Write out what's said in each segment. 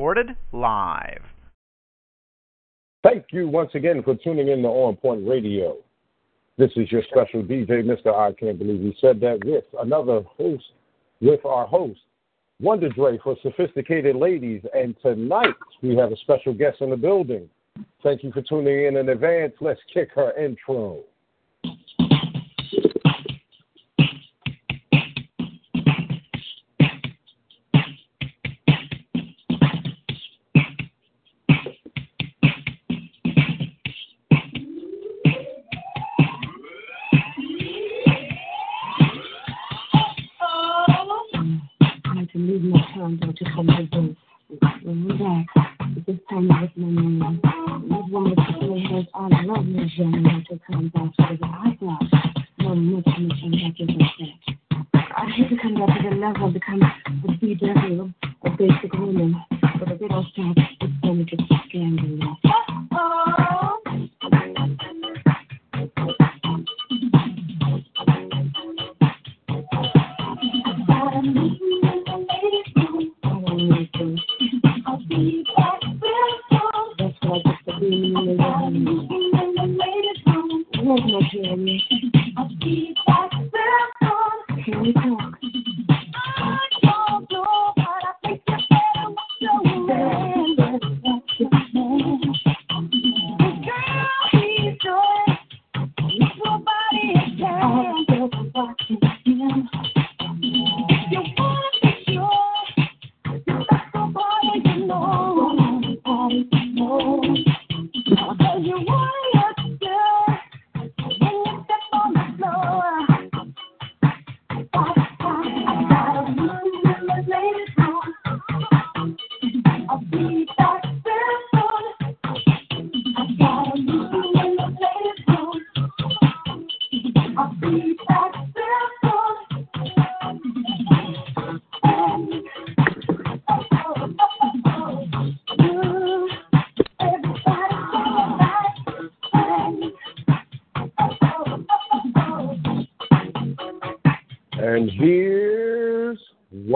Recorded live. Thank you once again for tuning in to On Point Radio. This is your special DJ, Mr. I Can't Believe He Said That, with another host, with our host, Wonder Drea for Sophisticated Ladies. And tonight we have a special guest in the building. Thank you for tuning in in advance. Let's kick her intro.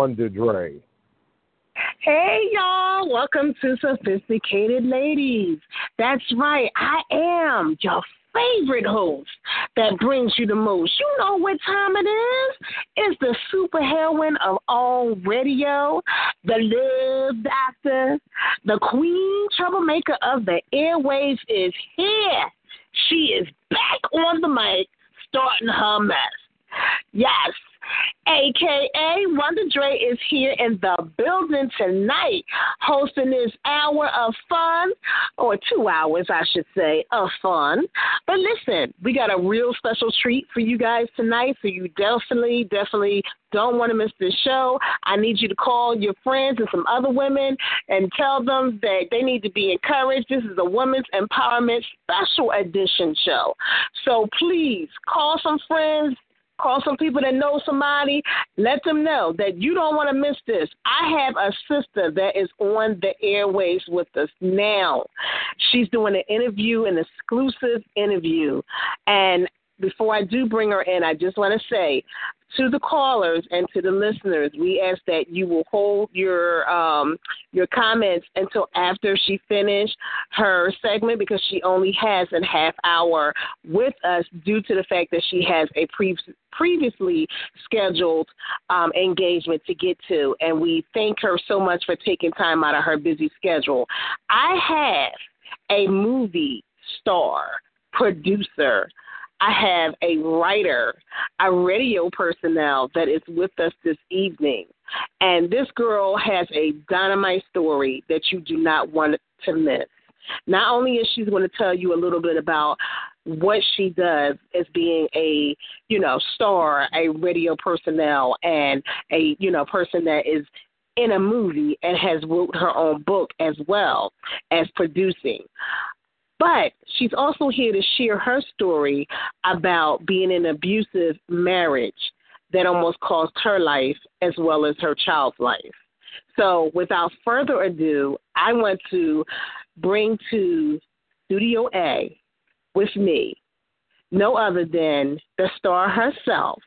Wonder Drea. Hey, y'all. Welcome to Sophisticated Ladies. That's right. I am your favorite host that brings you the most. You know what time it is? It's the super heroine of all radio, the love doctor, the queen troublemaker of the airwaves is here. She is back on the mic, starting her mess. Yes, AKA Wonder Drea is here in the building tonight, hosting this hour of fun, or two hours, I should say, of fun. But listen, we got a real special treat for you guys tonight, so you definitely, definitely don't want to miss this show. I need you to call your friends and some other women and tell them that they need to be encouraged. This is a women's empowerment special edition show. So please call some friends, Call some people that know somebody. Let them know that you don't want to miss this. I have a sister that is on the airways with us now. She's doing an interview, an exclusive interview. And before I do bring her in, I just want to say to the callers and to the listeners, we ask that you will hold your um, your comments until after she finished her segment because she only has a half hour with us due to the fact that she has a pre- previously scheduled um, engagement to get to, and we thank her so much for taking time out of her busy schedule. I have a movie star, producer, I have a writer, a radio personnel that is with us this evening. And this girl has a dynamite story that you do not want to miss. Not only is she going to tell you a little bit about what she does as being a you know star, a radio personnel, and a you know person that is in a movie and has wrote her own book as well as producing. But she's also here to share her story about being in an abusive marriage that almost cost her life as well as her child's life. So, without further ado, I want to bring to Studio A with me no other than the star herself,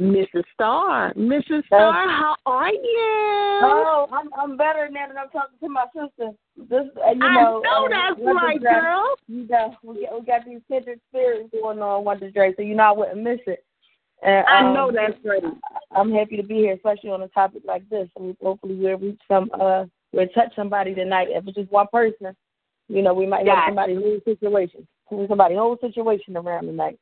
Mrs. Star. Mrs. Star, how are you? Oh, I'm I'm better now that I'm talking to my sister. This, uh, you know, I know uh, that's right, girl. You know, we got we got these kindred spirits going on Wonder Drea, so you know I wouldn't miss it. And, I um, know that's right. I'm happy to be here, especially on a topic like this. And hopefully we'll reach some uh we'll touch somebody tonight. If it's just one person, you know, we might have somebody whole situation. Somebody whole situation around tonight.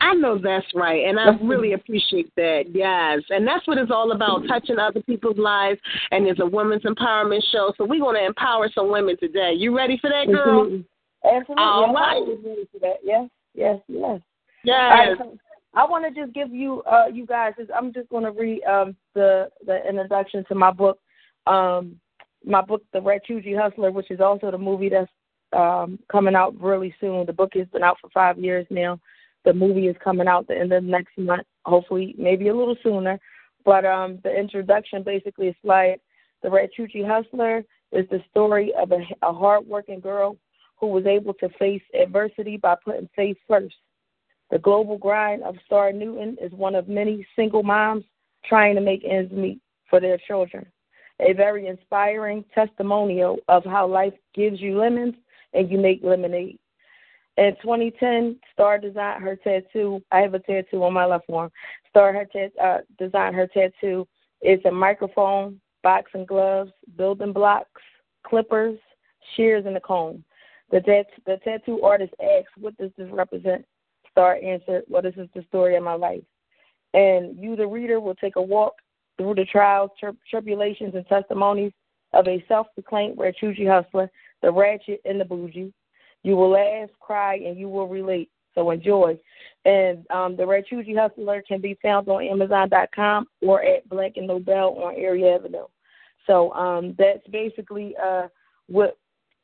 I know that's right, and I really appreciate that. Yes, and that's what it's all about: touching other people's lives. And it's a women's empowerment show, so we're going to empower some women today. You ready for that, girl? Absolutely. Absolutely. All right. I'm ready for that. Yes, yes, yes. Yes. I want to just give you, uh, you guys. I'm just going to read um, the the introduction to my book, um, my book, The Ratchougie Hustler, which is also the movie that's um, coming out really soon. The book has been out for five years now. The movie is coming out the end of next month, hopefully, maybe a little sooner. But um, the introduction basically is like the Ratchougie Hustler is the story of a, a hardworking girl who was able to face adversity by putting faith first. The global grind of Star Newton is one of many single moms trying to make ends meet for their children. A very inspiring testimonial of how life gives you lemons and you make lemonade. In 2010, Star designed her tattoo. I have a tattoo on my left arm. Star her tat, uh, designed her tattoo. It's a microphone, boxing gloves, building blocks, clippers, shears, and a comb. The, tat- the tattoo artist asked, "What does this represent?" Star answered, "Well, this is the story of my life." And you, the reader, will take a walk through the trials, tri- tribulations, and testimonies of a self-proclaimed ratchougie hustler, the ratchet and the bougie, you will laugh, cry, and you will relate. So enjoy. And um, the Ratchougie Hustler can be found on Amazon.com or at Black and Nobel on Erie Avenue. So um, that's basically uh, what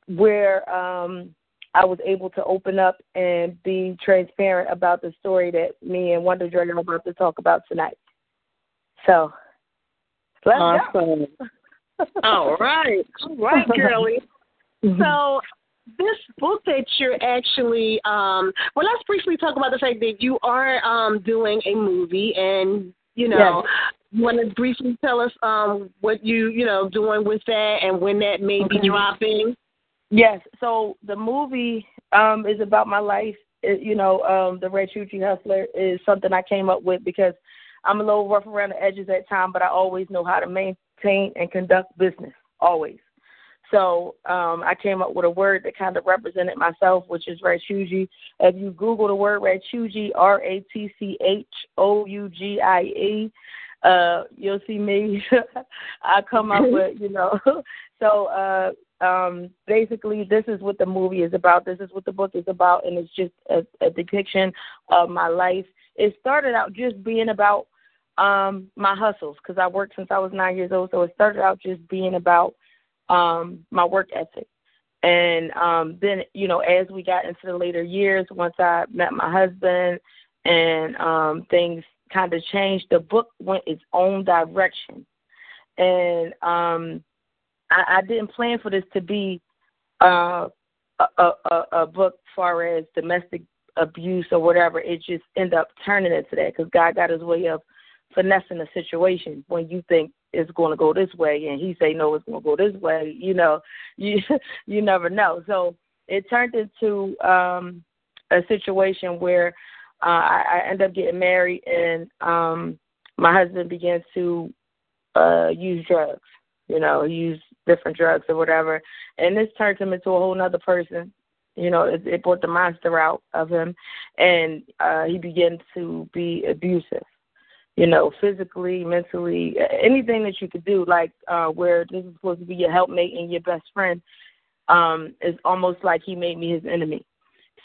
where um, I was able to open up and be transparent about the story that me and Wonder Drea are about to talk about tonight. So let's awesome. go. All right, all right, girlie. So this book that you're actually um well let's briefly talk about the fact that you are um doing a movie and you know yes. you want to briefly tell us um what you you know doing with that and when that may okay. be dropping yes so the movie um is about my life it, you know um the Red ratchougie hustler is something i came up with because i'm a little rough around the edges at times, but i always know how to maintain and conduct business always so um, I came up with a word that kind of represented myself, which is ratchougie. If you Google the word ratchougie, R A T C H O U G I E, uh, you'll see me. I come up with, you know. so uh, um, basically, this is what the movie is about. This is what the book is about, and it's just a, a depiction of my life. It started out just being about um, my hustles because I worked since I was nine years old. So it started out just being about um, my work ethic. And um, then, you know, as we got into the later years, once I met my husband and um, things kind of changed, the book went its own direction. And um, I, I didn't plan for this to be uh, a, a, a book far as domestic abuse or whatever. It just ended up turning into that because God got his way of finessing the situation when you think it's going to go this way and he say no it's going to go this way you know you you never know. So it turned into um a situation where uh i, I ended up getting married and um my husband began to uh use drugs you know use different drugs or whatever. And this turned him into a whole other person you know it, it brought the monster out of him and uh he began to be abusive you know, physically, mentally, anything that you could do, like uh, where this is supposed to be your helpmate and your best friend. um, it's almost like he made me his enemy.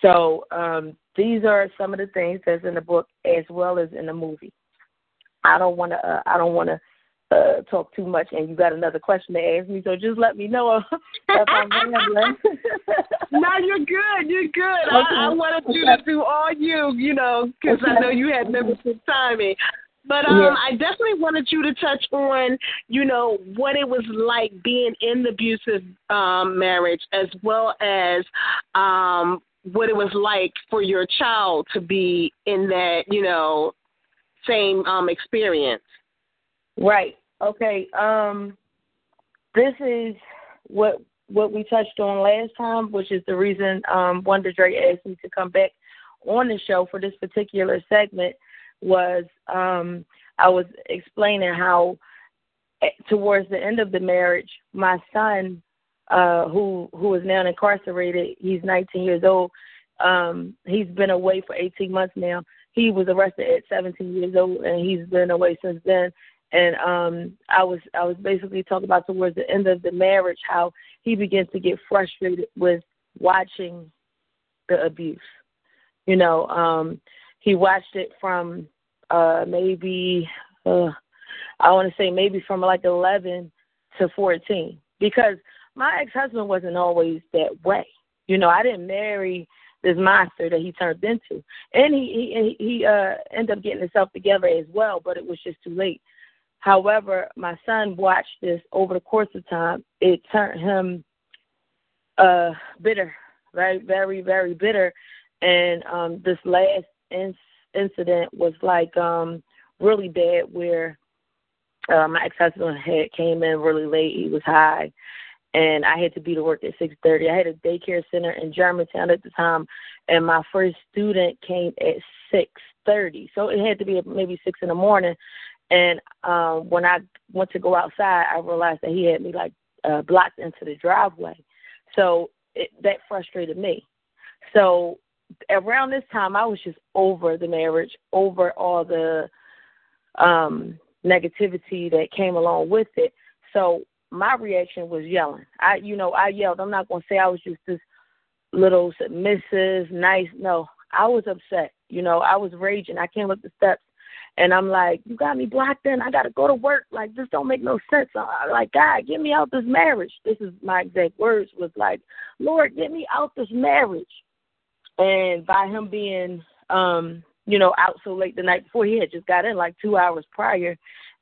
So um, these are some of the things that's in the book as well as in the movie. I don't want to. Uh, I don't want to uh, talk too much, and you got another question to ask me, so just let me know if I'm rambling. no, you're good. You're good. Okay. I, I wanted you to do all you, you know, because. I know you had limited timing. But um, yeah. I definitely wanted you to touch on, you know, what it was like being in the abusive um, marriage, as well as um, what it was like for your child to be in that, you know, same um, experience. Right. Okay. Um, this is what what we touched on last time, which is the reason um, Wonder Drea asked me to come back on the show for this particular segment. Was um, I was explaining how eh, towards the end of the marriage, my son, uh, who who is now incarcerated, he's 19 years old. Um, he's been away for 18 months now. He was arrested at 17 years old, and he's been away since then and um I was I was basically talking about towards the end of the marriage how he began to get frustrated with watching the abuse. You know, um he watched it from uh maybe uh I want to say maybe from like 11 to 14 because my ex-husband wasn't always that way. You know, I didn't marry this monster that he turned into. And he he he uh ended up getting himself together as well, but it was just too late. However, my son watched this over the course of time. It turned him uh bitter, very, very, very bitter. And um this last incident was like um really bad where uh, my ex husband had came in really late. He was high, and I had to be to work at six thirty. I had a daycare center in Germantown at the time, and my first student came at six thirty. So it had to be maybe six in the morning. And um, when I went to go outside, I realized that he had me like uh, blocked into the driveway. So it, that frustrated me. So around this time, I was just over the marriage, over all the um, negativity that came along with it. So my reaction was yelling. I, you know, I yelled. I'm not to say I was just this little submissive, nice. No, I was upset. You know, I was raging. I came up the steps and I'm like, you got me blocked in. I got to go to work. Like, this don't make no sense. I'm like, God, get me out this marriage. This is my exact words was like, Lord, get me out this marriage. And by him being, um, you know, out so late the night before, he had just got in like two hours prior.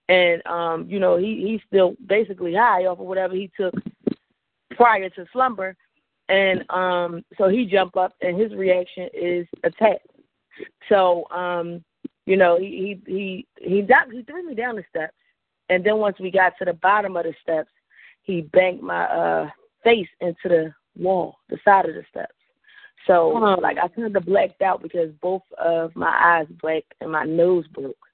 And, um, you know, he, he's still basically high off of whatever he took prior to slumber. And um, so he jumped up, and his reaction is attack. So, um, you know, he he he he, he threw me down the steps, and then once we got to the bottom of the steps, he banged my uh face into the wall, the side of the steps. So like I kind of blacked out because both of my eyes blacked and my nose broke.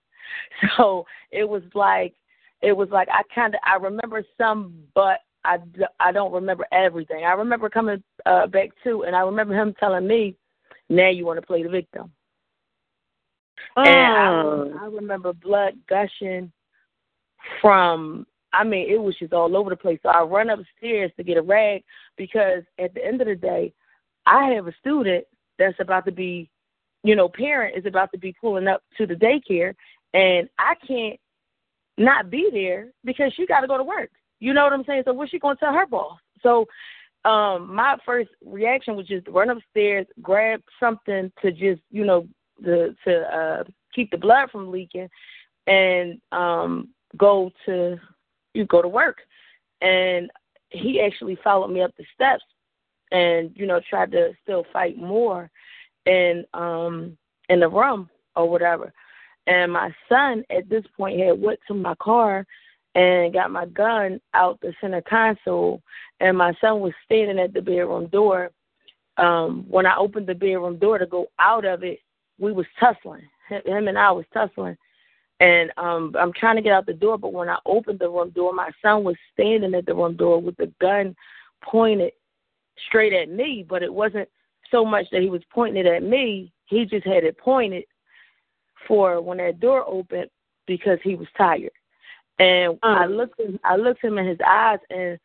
So it was like it was like I kind of I remember some, but I I don't remember everything. I remember coming uh, back too, and I remember him telling me, "Now you want to play the victim." Oh. And I, oh. I remember blood gushing from I mean, it was just all over the place. So I run upstairs to get a rag because at the end of the day, I have a student that's about to be, you know, parent is about to be pulling up to the daycare, and I can't not be there because she got to go to work. You know what I'm saying? So what's she gonna tell her boss? So um my first reaction was just run upstairs, grab something to just, you know, the to uh, keep the blood from leaking, and um, go to you go to work. And he actually followed me up the steps, and you know tried to still fight more, in um in the room or whatever. And my son at this point had went to my car and got my gun out the center console and my son was standing at the bedroom door. Um, when I opened the bedroom door to go out of it, we was tussling. Him and I was tussling. And um I'm trying to get out the door, but when I opened the room door, my son was standing at the room door with the gun pointed straight at me, but it wasn't so much that he was pointing it at me. He just had it pointed for when that door opened because he was tired. And I looked him I looked him in his eyes and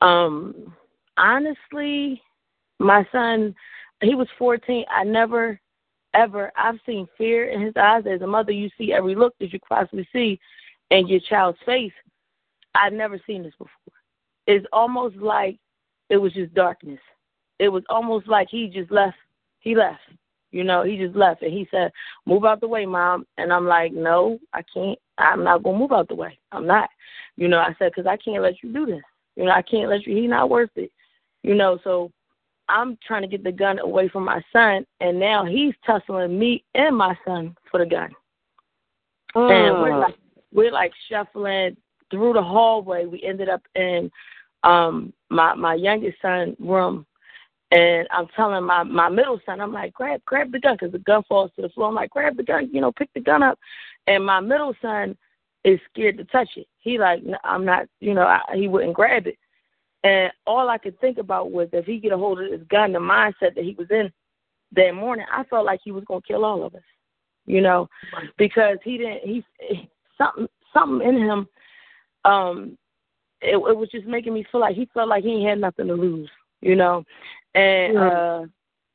um honestly, my son, he was 14. I never, ever, I've seen fear in his eyes. As a mother, you see every look that you possibly see in your child's face. I've never seen this before. It's almost like it was just darkness. It was almost like he just left. He left. You know, he just left and he said, "Move out the way, mom." And I'm like, "No, I can't. I'm not gonna move out the way. I'm not." You know, I said, "Cause I can't let you do this. You know, I can't let you. He's not worth it. You know, so I'm trying to get the gun away from my son, and now he's tussling me and my son for the gun. Oh. And we're like, we're like shuffling through the hallway. We ended up in um my my youngest son room, and I'm telling my my middle son, I'm like, grab grab the gun, because the gun falls to the floor. I'm like, grab the gun, you know, pick the gun up, and my middle son is scared to touch it. He like, I'm not, you know, I, he wouldn't grab it. And all I could think about was if he get a hold of this gun, the mindset that he was in that morning, I felt like he was gonna kill all of us, you know, because he didn't. He something something in him. Um, it, it was just making me feel like he felt like he had nothing to lose, you know, and uh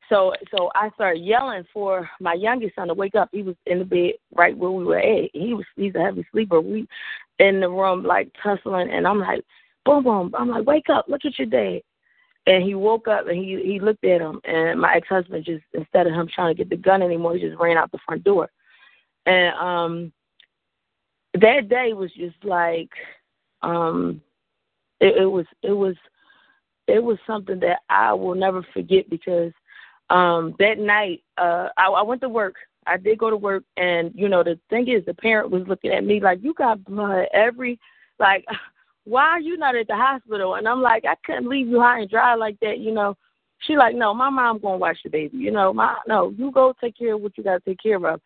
so so I started yelling for my youngest son to wake up. He was in the bed right where we were at. He was he's a heavy sleeper. We in the room like tussling and I'm like, boom boom. I'm like, wake up, look at your dad. And he woke up and he he looked at him and my ex husband just instead of him trying to get the gun anymore, he just ran out the front door. And um that day was just like um it, it was it was it was something that I will never forget because um that night uh I, I went to work. I did go to work and you know the thing is the parent was looking at me like you got blood every like why are you not at the hospital? And i'm like i couldn't leave you high and dry like that you know. She like no my mom gonna watch the baby you know. My no you go take care of what you gotta take care of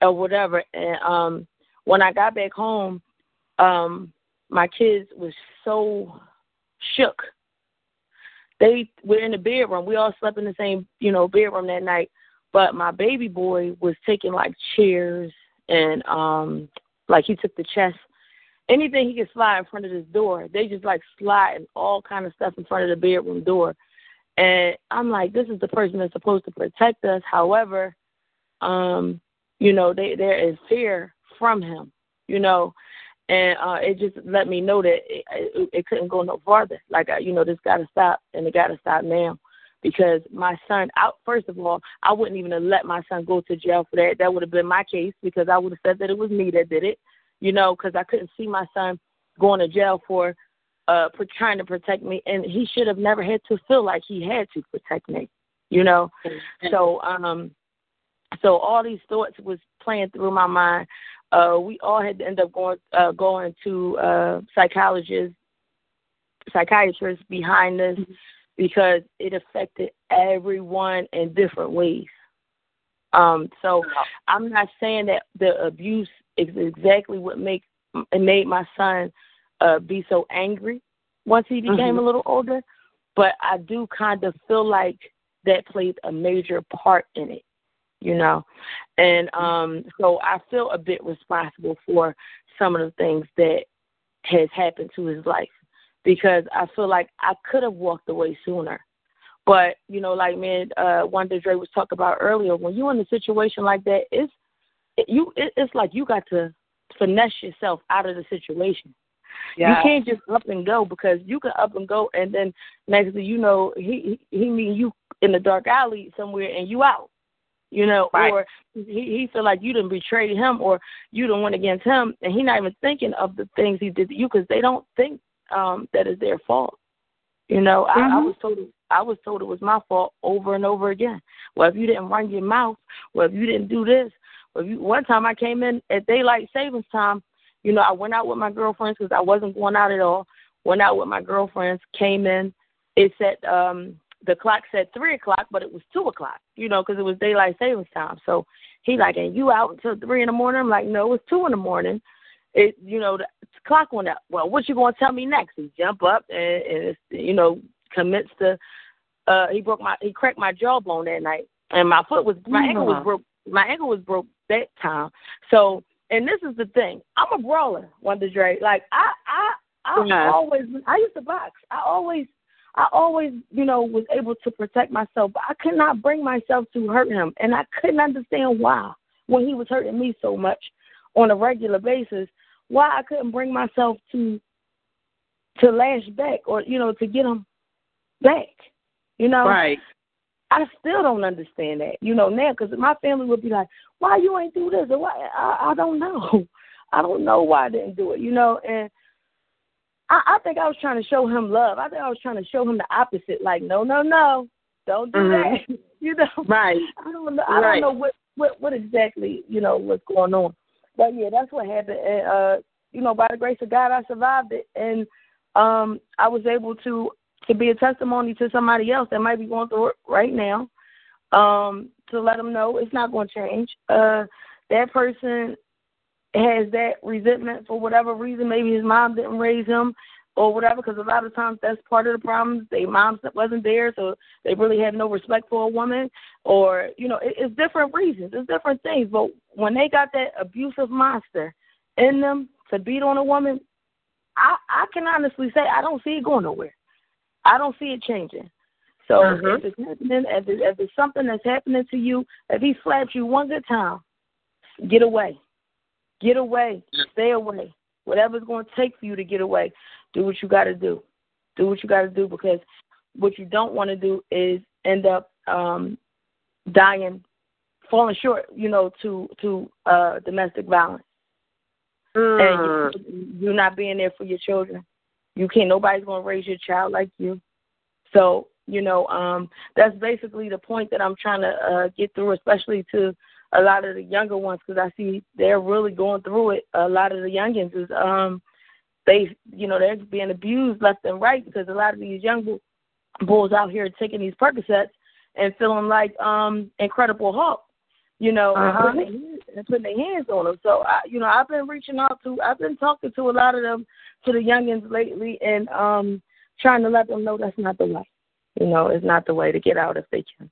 or whatever. And um when i got back home um my kids was so shook they were in the bedroom. We all slept in the same, you know, bedroom that night. But my baby boy was taking like chairs and um like he took the chest. Anything he could slide in front of this door. They just like sliding all kind of stuff in front of the bedroom door. And I'm like, this is the person that's supposed to protect us. However, um, you know, they there is fear from him, you know and uh it just let me know that it, it, it couldn't go no farther. Like you know, this got to stop, and it got to stop now. Because my son, out first of all, I wouldn't even have let my son go to jail for that. That would have been my case because I would have said that it was me that did it. You know, because I couldn't see my son going to jail for uh for trying to protect me, and he should have never had to feel like he had to protect me. You know, so um, so all these thoughts was playing through my mind uh, we all had to end up going uh, going to uh, psychologists, psychiatrists behind us mm-hmm. because it affected everyone in different ways. Um, so I'm not saying that the abuse is exactly what make it made my son uh, be so angry once he became mm-hmm. a little older, but I do kind of feel like that played a major part in it you know. And um so I feel a bit responsible for some of the things that has happened to his life because I feel like I could have walked away sooner. But, you know, like me uh Wonder Drea was talking about earlier, when you're in a situation like that, it's it, you it, it's like you got to finesse yourself out of the situation. Yeah. You can't just up and go because you can up and go and then next thing you know he he, he mean you in the dark alley somewhere and you out you know, right. or he he feel like you didn't betray him or you didn't went against him, and he not even thinking of the things he did to you because they don't think um that is their fault. You know, mm-hmm. I, I mm-hmm. was told I was told it was my fault over and over again. Well, if you didn't run your mouth, well, if you didn't do this, well, if you, one time I came in at daylight savings time. You know, I went out with my girlfriends because I wasn't going out at all. Went out with my girlfriends, came in. It said um the clock said three o'clock, but it was two o'clock, you know, because it was daylight savings time. So he like, and you out until three in the morning? I'm like, no, it's two in the morning. It, you know, the clock went up. Well, what you gonna tell me next? He jump up and, and it's, you know, commits to. Uh, he broke my, he cracked my jawbone that night, and my foot was, my mm-hmm. ankle was broke. My ankle was broke that time. So, and this is the thing, I'm a brawler, Wonder Drea. Like I, I, I yeah. always, I used to box. I always I always, you know, was able to protect myself, but I could not bring myself to hurt him, and I couldn't understand why when he was hurting me so much on a regular basis, why I couldn't bring myself to to lash back or you know to get him back, you know. Right. I still don't understand that, you know, now because my family would be like, "Why you ain't do this?" Or why I, I don't know. I don't know why I didn't do it, you know. And I, I think I was trying to show him love. I think I was trying to show him the opposite. Like, no, no, no, don't do mm-hmm. that. you know, right? I don't know. I right. don't know what what what exactly you know what's going on. But yeah, that's what happened. And uh, you know, by the grace of God, I survived it, and um, I was able to to be a testimony to somebody else that might be going through it right now. Um, to let them know it's not going to change. Uh, that person has that resentment for whatever reason. Maybe his mom didn't raise him or whatever, because a lot of times that's part of the problem. Their mom wasn't there, so they really had no respect for a woman, or you know, it, it's different reasons, it's different things. But when they got that abusive monster in them to beat on a woman, I I can honestly say I don't see it going nowhere. I don't see it changing. So mm-hmm. if it's happening, if, it, if it's something that's happening to you, if he slaps you one good time, get away, get away, stay away. Whatever it's going to take for you to get away, do what you got to do. Do what you got to do because what you don't want to do is end up um, dying, falling short, you know, to to uh, domestic violence, mm. and you, are not being there for your children. You can't. Nobody's going to raise your child like you. So you know, um, that's basically the point that I'm trying to uh, get through, especially to a lot of the younger ones, because I see they're really going through it. A lot of the youngins is um, they, you know, they're being abused left and right because a lot of these young bulls out here taking these Percocets and feeling like um Incredible Hulk, you know, uh-huh. and, putting their, and putting their hands on them. So, I, you know, I've been reaching out to, I've been talking to a lot of them, to the youngins lately, and um trying to let them know that's not the way. You know, it's not the way to get out if they can.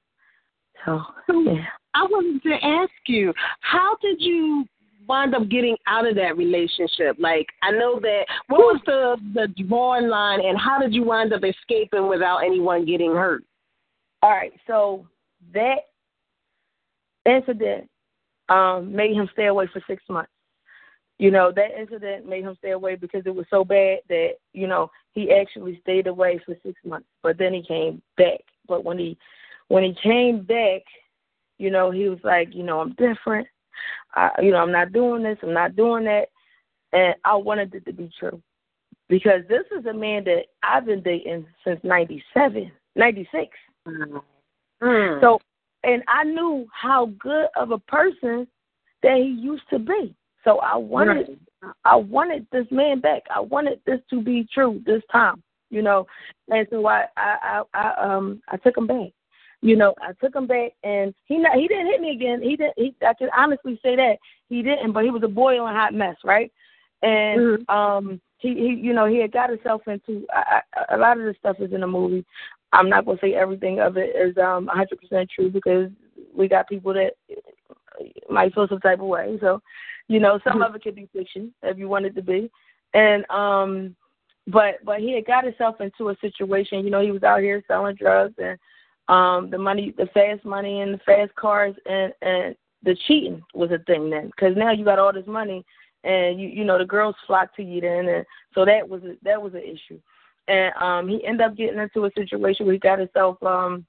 So, yeah. I wanted to ask you, how did you wind up getting out of that relationship? Like, I know that what was the the drawing line, and how did you wind up escaping without anyone getting hurt? All right, so that incident um, made him stay away for six months. You know, that incident made him stay away because it was so bad that you know he actually stayed away for six months. But then he came back. But when he when he came back, you know, he was like, you know, I'm different. I, you know, I'm not doing this. I'm not doing that. And I wanted it to be true because this is a man that I've been dating since '97, '96. Mm. So, and I knew how good of a person that he used to be. So I wanted, right. I wanted this man back. I wanted this to be true this time, you know. And so I, I, I, I um, I took him back. You know, I took him back, and he not, he didn't hit me again. He didn't. He, I can honestly say that he didn't, but he was a boiling hot mess, right? And mm-hmm. um, he, he, you know, he had got himself into I, I, a lot of the stuff is in the movie. I'm not gonna say everything of it is um 100% true because we got people that might feel some type of way. So, you know, some mm-hmm. of it could be fiction if you want it to be. And um but but he had got himself into a situation, you know, he was out here selling drugs and um the money the fast money and the fast cars and and the cheating was a thing then. Because now you got all this money and you you know the girls flock to you then. And so that was a, that was an issue. And um he ended up getting into a situation where he got himself um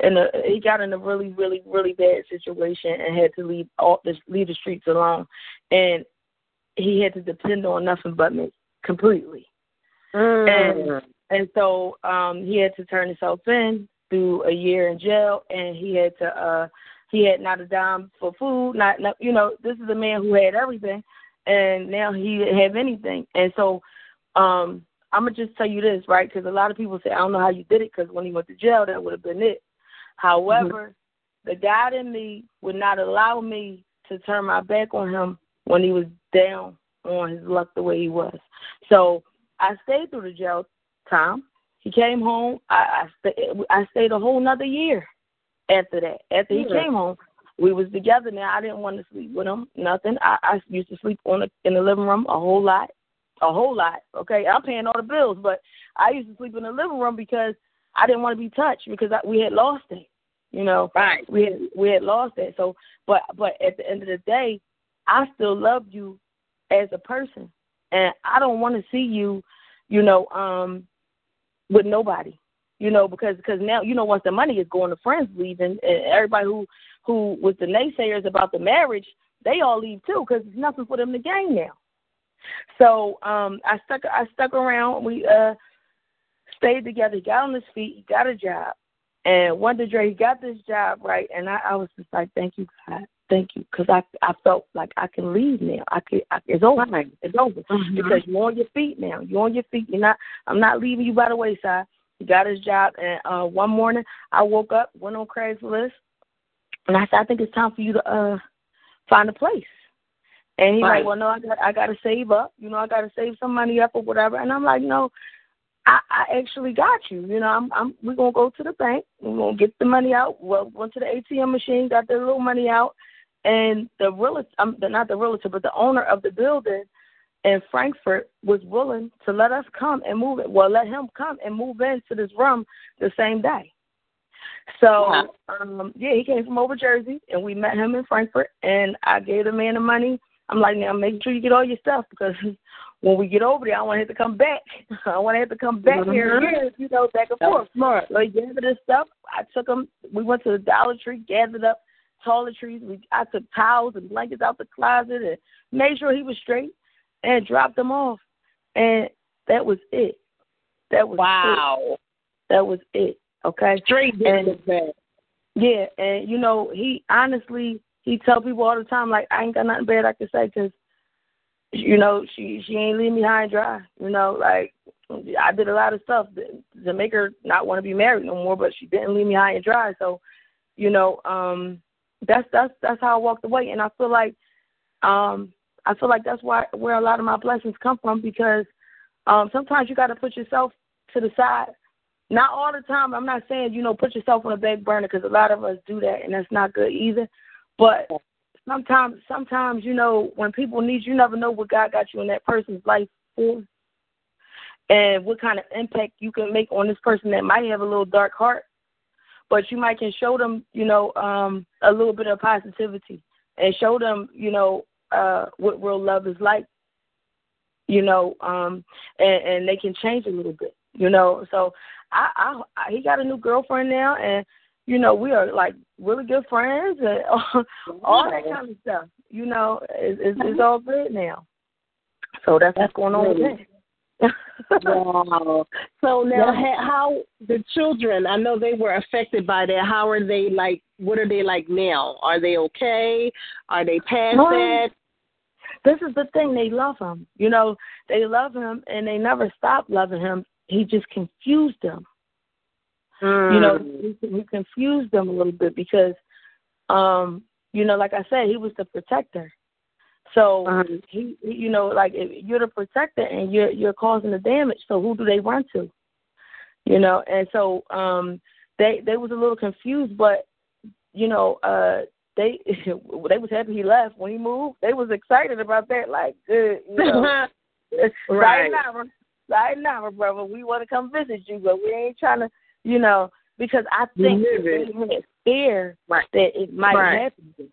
in a he got in a really really really bad situation and had to leave all the leave the streets alone. And he had to depend on nothing but me completely. Mm. and and so um he had to turn himself in through a year in jail and he had to uh he had not a dime for food not, you know this is a man who had everything and now he didn't have anything and so um I'm gonna just tell you this, right? Because a lot of people say, I don't know how you did it, because when he went to jail, that would have been it. However, mm-hmm. the God in me would not allow me to turn my back on him when he was down on his luck the way he was. So I stayed through the jail time. He came home. I I, stay, I stayed a whole another year after that. After he came home, we was together. Now I didn't want to sleep with him. Nothing. I, I used to sleep on the, in the living room a whole lot a whole lot. Okay, I'm paying all the bills, but I used to sleep in the living room because I didn't want to be touched because I, we had lost it. You know, right? We had we had lost it. So, but but at the end of the day, I still loved you as a person, and I don't want to see you, you know, um, with nobody. You know, because because now you know once the money is going, the friends leaving, and everybody who who was the naysayers about the marriage, they all leave too because there's nothing for them to gain now. So um I stuck I stuck around. We uh stayed together. He got on his feet. He got a job. And one day, Dre, he got this job right, and I, I was just like, "Thank you, God, thank you," because I I felt like I can leave now. I can. I, it's over. It's over mm-hmm. because you're on your feet now. You're on your feet. You're not. I'm not leaving you by the wayside. He got his job, and uh one morning I woke up, went on Craigslist, and I said, "I think it's time for you to uh find a place." And he's right. like, "Well, no, I got I got to save up. You know, I got to save some money up or whatever." And I'm like, "No, I, I actually got you. You know, I'm, I'm we're gonna go to the bank. We're gonna get the money out. Well, went to the ATM machine, got the little money out, and the realtor, um, the, not the realtor, but the owner of the building in Frankford was willing to let us come and move it. Well, let him come and move into this room the same day. So, yeah. um, yeah, he came from over Jersey, and we met him in Frankford. and I gave the man the money. I'm like, now make sure you get all your stuff because when we get over there, I want to have to come back. I want to have to come back mm-hmm. here again, you know, back and forth. Smart. So he gathered his stuff. I took him. We went to the Dollar Tree, gathered up toiletries. We I took towels and blankets out the closet and made sure he was straight and dropped them off. And that was it. That was wow. It. That was it. Okay. Straight and. Yeah, and you know he honestly he tell people all the time like I ain't got nothing bad I can say because you know, she she ain't leave me high and dry. You know, like I did a lot of stuff to, to make her not want to be married no more, but she didn't leave me high and dry. So, you know, um, that's that's that's how I walked away, and I feel like, um, I feel like that's why where a lot of my blessings come from because um, sometimes you got to put yourself to the side. Not all the time. I'm not saying you know put yourself on a back burner because a lot of us do that, and that's not good either. But sometimes sometimes you know when people need you, you never know what God got you in that person's life for and what kind of impact you can make on this person that might have a little dark heart but you might can show them you know um a little bit of positivity and show them you know uh what real love is like you know um and and they can change a little bit you know so i i, I he got a new girlfriend now and you know, we are like really good friends and all, all that kind of stuff. You know, it's, it's, it's all good now. So that's, that's what's going on with that. Wow. So now, yeah. how the children? I know they were affected by that. How are they like? What are they like now? Are they okay? Are they past well, that? This is the thing. They love him. You know, they love him, and they never stop loving him. He just confused them. Mm. You know, he, we confused them a little bit because, um, you know, like I said, he was the protector. So um, he, you know, like you're the protector and you're you're causing the damage. So who do they run to? You know, and so um, they they was a little confused, but you know, uh, they they was happy he left when he moved. They was excited about that, like good, you know. right. Now. Right now, brother. We want to come visit you, but we ain't trying to you know, because I think they had fear right. that it might right. happen.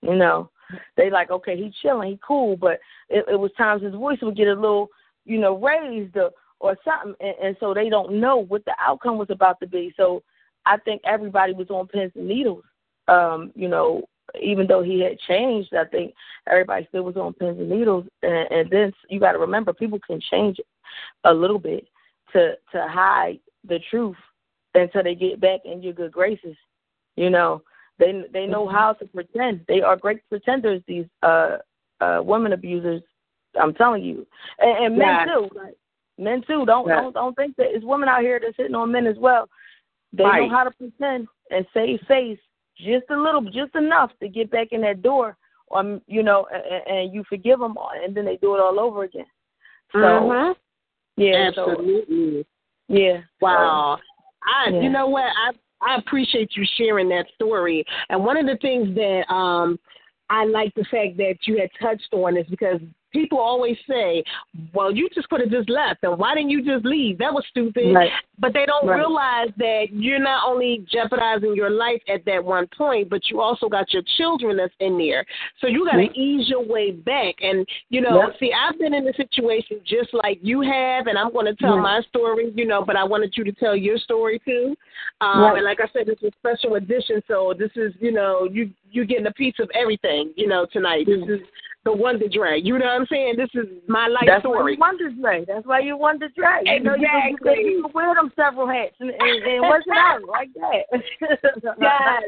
You know, they like, okay, he's chilling, he cool, but it, it was times his voice would get a little, you know, raised or, or something, and, and so they don't know what the outcome was about to be. So I think everybody was on pins and needles. Um, you know, even though he had changed, I think everybody still was on pins and needles. And, and then you got to remember, people can change a little bit to to hide the truth until they get back in your good graces. You know, they they know how to pretend. They are great pretenders. These uh uh women abusers. I'm telling you, and, and men too. Like, men too. Don't don't don't think that it's women out here that's hitting on men as well. They right. know how to pretend and save face just a little, just enough to get back in that door, or you know, and, and you forgive them, all, and then they do it all over again. So, mm-hmm. yeah, absolutely. So, yeah. Wow. So, I, yeah. you know what? I I appreciate you sharing that story. And one of the things that um I like the fact that you had touched on is because people always say, "Well, you just could have just left, and why didn't you just leave? That was stupid." Right. But they don't right. realize that you're not only jeopardizing your life at that one point, but you also got your children that's in there. So you got to mm-hmm. ease your way back. And you know, yep. see, I've been in a situation just like you have, and I'm going to tell mm-hmm. my story. You know, but I wanted you to tell your story too. Um, right. And like I said, this is a special edition, so this is you know you you getting a piece of everything. You know, tonight. Mm-hmm. This is the Wonder Drea. You know what I'm saying? This is my life That's story. Why you Wonder Drea. That's why you Wonder Drea. You exactly. Know, you, you can wear them several hats and, and, and work it out like that. yes.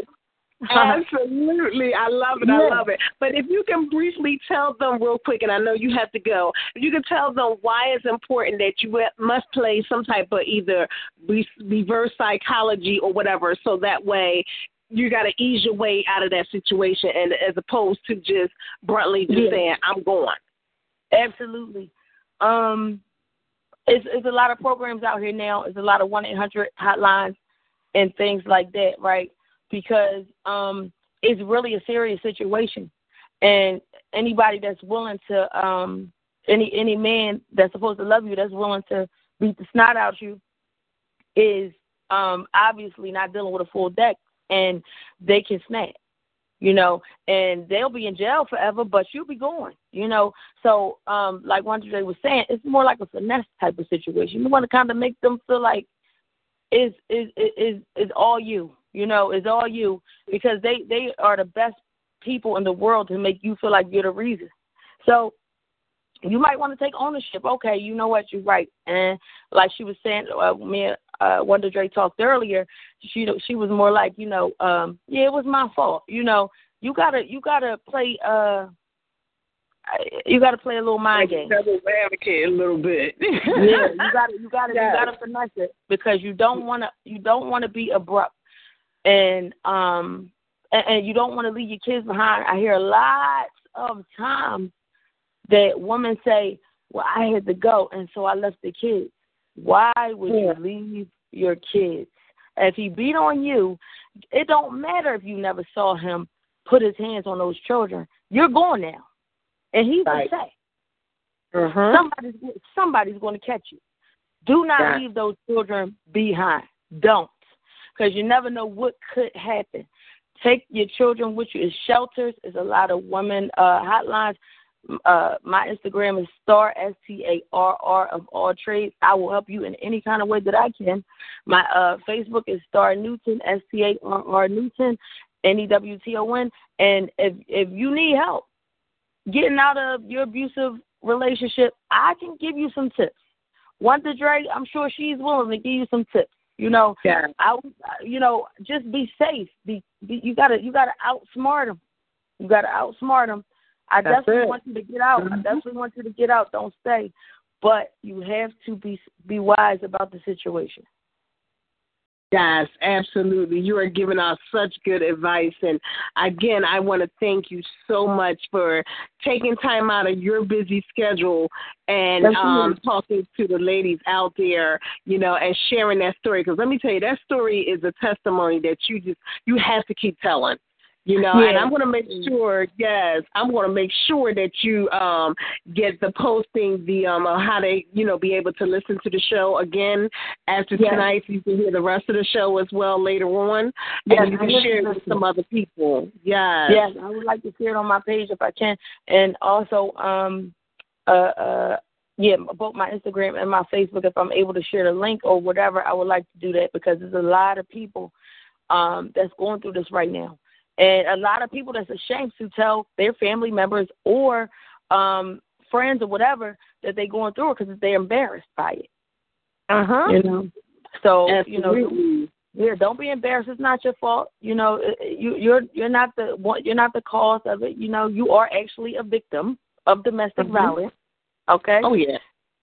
Absolutely. I love it. I love it. But if you can briefly tell them real quick, and I know you have to go, if you can tell them why it's important that you must play some type of either reverse psychology or whatever, so that way you got to ease your way out of that situation, and as opposed to just bluntly just yeah. saying, "I'm going." Absolutely. Um, it's, it's a lot of programs out here now. It's a lot of one eight hundred hotlines and things like that, right? Because um, it's really a serious situation, and anybody that's willing to, um, any any man that's supposed to love you, that's willing to beat the snot out you, is um, obviously not dealing with a full deck and they can snap, you know, and they'll be in jail forever, but you'll be going, you know. So, um, like Drea was saying, it's more like a finesse type of situation. You want to kind of make them feel like is is is is all you, you know, is all you because they they are the best people in the world to make you feel like you're the reason. So you might want to take ownership. Okay, you know what, you're right. And like she was saying, uh, me and uh, Wonder Drea talked earlier. She she was more like, you know, um, yeah, it was my fault. You know, you gotta you gotta play uh you got to play a little mind game. Devil's advocate a little bit. yeah, you got to you got to yeah. you got to finesse it because you don't want to you don't want to be abrupt, and um and, and you don't want to leave your kids behind. I hear lots of times that women say, "Well, I had to go, and so I left the kids." Why would yeah. you leave your kids? If he beat on you, it don't matter if you never saw him put his hands on those children. You're going now, and he right. will say, uh-huh. "Somebody's somebody's going to catch you." Do not yeah. leave those children behind. Don't, because you never know what could happen. Take your children with you. It's shelters. There's a lot of women uh, hotlines. Uh, my Instagram is Starr S T A R R of all trades. I will help you in any kind of way that I can. My uh, Facebook is Starr Newton S T A R R Newton N E W T O N. And if if you need help getting out of your abusive relationship, I can give you some tips. Wonder Dre, I'm sure she's willing to give you some tips. You know, yeah. I, you know, just be safe. Be, be you gotta, you gotta outsmart them. You gotta outsmart them I That's definitely it. want you to get out. Mm-hmm. I definitely want you to get out. Don't stay. But you have to be be wise about the situation. Yes, absolutely. You are giving us such good advice. And again, I want to thank you so much for taking time out of your busy schedule and um, talking to the ladies out there, you know, and sharing that story. Because let me tell you, that story is a testimony that you just, you have to keep telling you know yeah. and i'm going to make sure yes i'm going to make sure that you um get the posting the um how to you know be able to listen to the show again after yes. tonight so you can hear the rest of the show as well later on yes, and you can share it with some other people yes yes i would like to share it on my page if i can and also um uh uh yeah, both my Instagram and my Facebook, if I'm able to share the link or whatever, I would like to do that because there's a lot of people um, that's going through this right now. And a lot of people that's ashamed to tell their family members or um friends or whatever that they're going through it because they're embarrassed by it. Uh huh. You know. So Absolutely. you know. Yeah, don't be embarrassed. It's not your fault. You know, you you're you're not the you're not the cause of it. You know, you are actually a victim of domestic mm-hmm. violence. Okay. Oh yeah.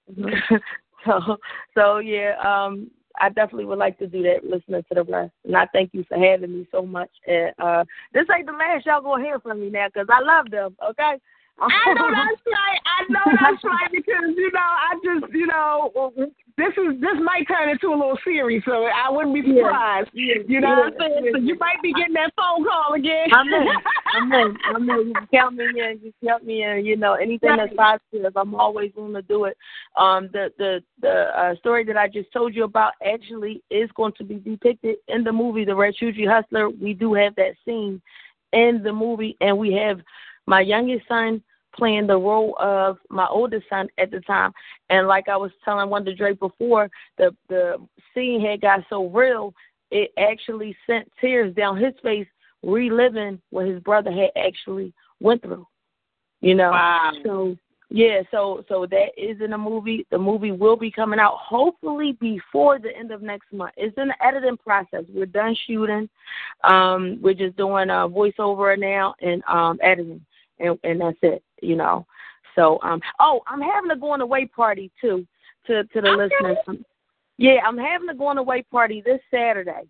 so so yeah, um, I definitely would like to do that listening to the rest. And I thank you for having me so much. And uh, this ain't the last y'all gonna hear from me now because I love them. Okay. I know that's right. I know that's right because you know I just you know this is this might turn into a little series, so I wouldn't be surprised. Yeah. You know yeah. what I'm saying? So you might be getting that phone call again. I'm in. I'm in. I'm in. You count me in. You can count me in. You know, anything right. that's positive, I'm always willing to do it. Um, the the the uh, story that I just told you about actually is going to be depicted in the movie The Ratchougie Hustler. We do have that scene in the movie, and we have my youngest son playing the role of my oldest son at the time. And like I was telling Wonder Drea before, the the scene had got so real, it actually sent tears down his face, reliving what his brother had actually went through. You know. Wow. So yeah, so so that is in the movie. The movie will be coming out hopefully before the end of next month. It's in the editing process. We're done shooting. Um, we're just doing a voiceover now and um editing and and that's it you know. So um oh, I'm having a going away party too to to the okay. listeners. Um, yeah, I'm having a going away party this Saturday.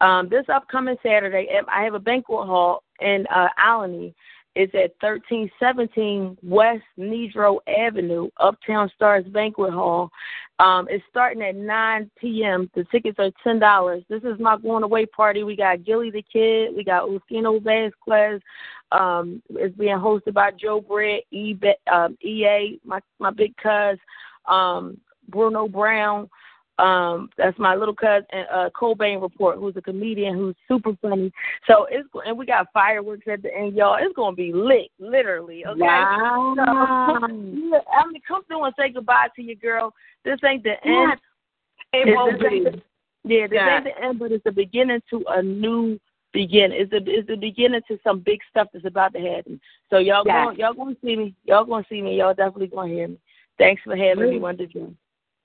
Um this upcoming Saturday I have a banquet hall in uh Olney it's at 1317 West Nedro Avenue, Uptown Stars Banquet Hall. Um, it's starting at 9 p.m. The tickets are $10. This is my going away party. We got Gillie the Kid. We got Ufino Vasquez. Um, it's being hosted by Joe Brett, e- um, EA, my, my big cuz, um, Bruno Brown. Um, that's my little cousin, uh, Cobain Report, who's a comedian who's super funny. So it's and we got fireworks at the end, y'all. It's gonna be lit, literally. Okay. Wow. So, I mean, come through and say goodbye to your girl. This ain't the end. It won't be. The, yeah, this yeah. ain't the end, but it's the beginning to a new beginning. It's the it's the beginning to some big stuff that's about to happen. So y'all yes. going y'all gonna see me. Y'all gonna see me. Y'all definitely gonna hear me. Thanks for having me, Wonder Drea.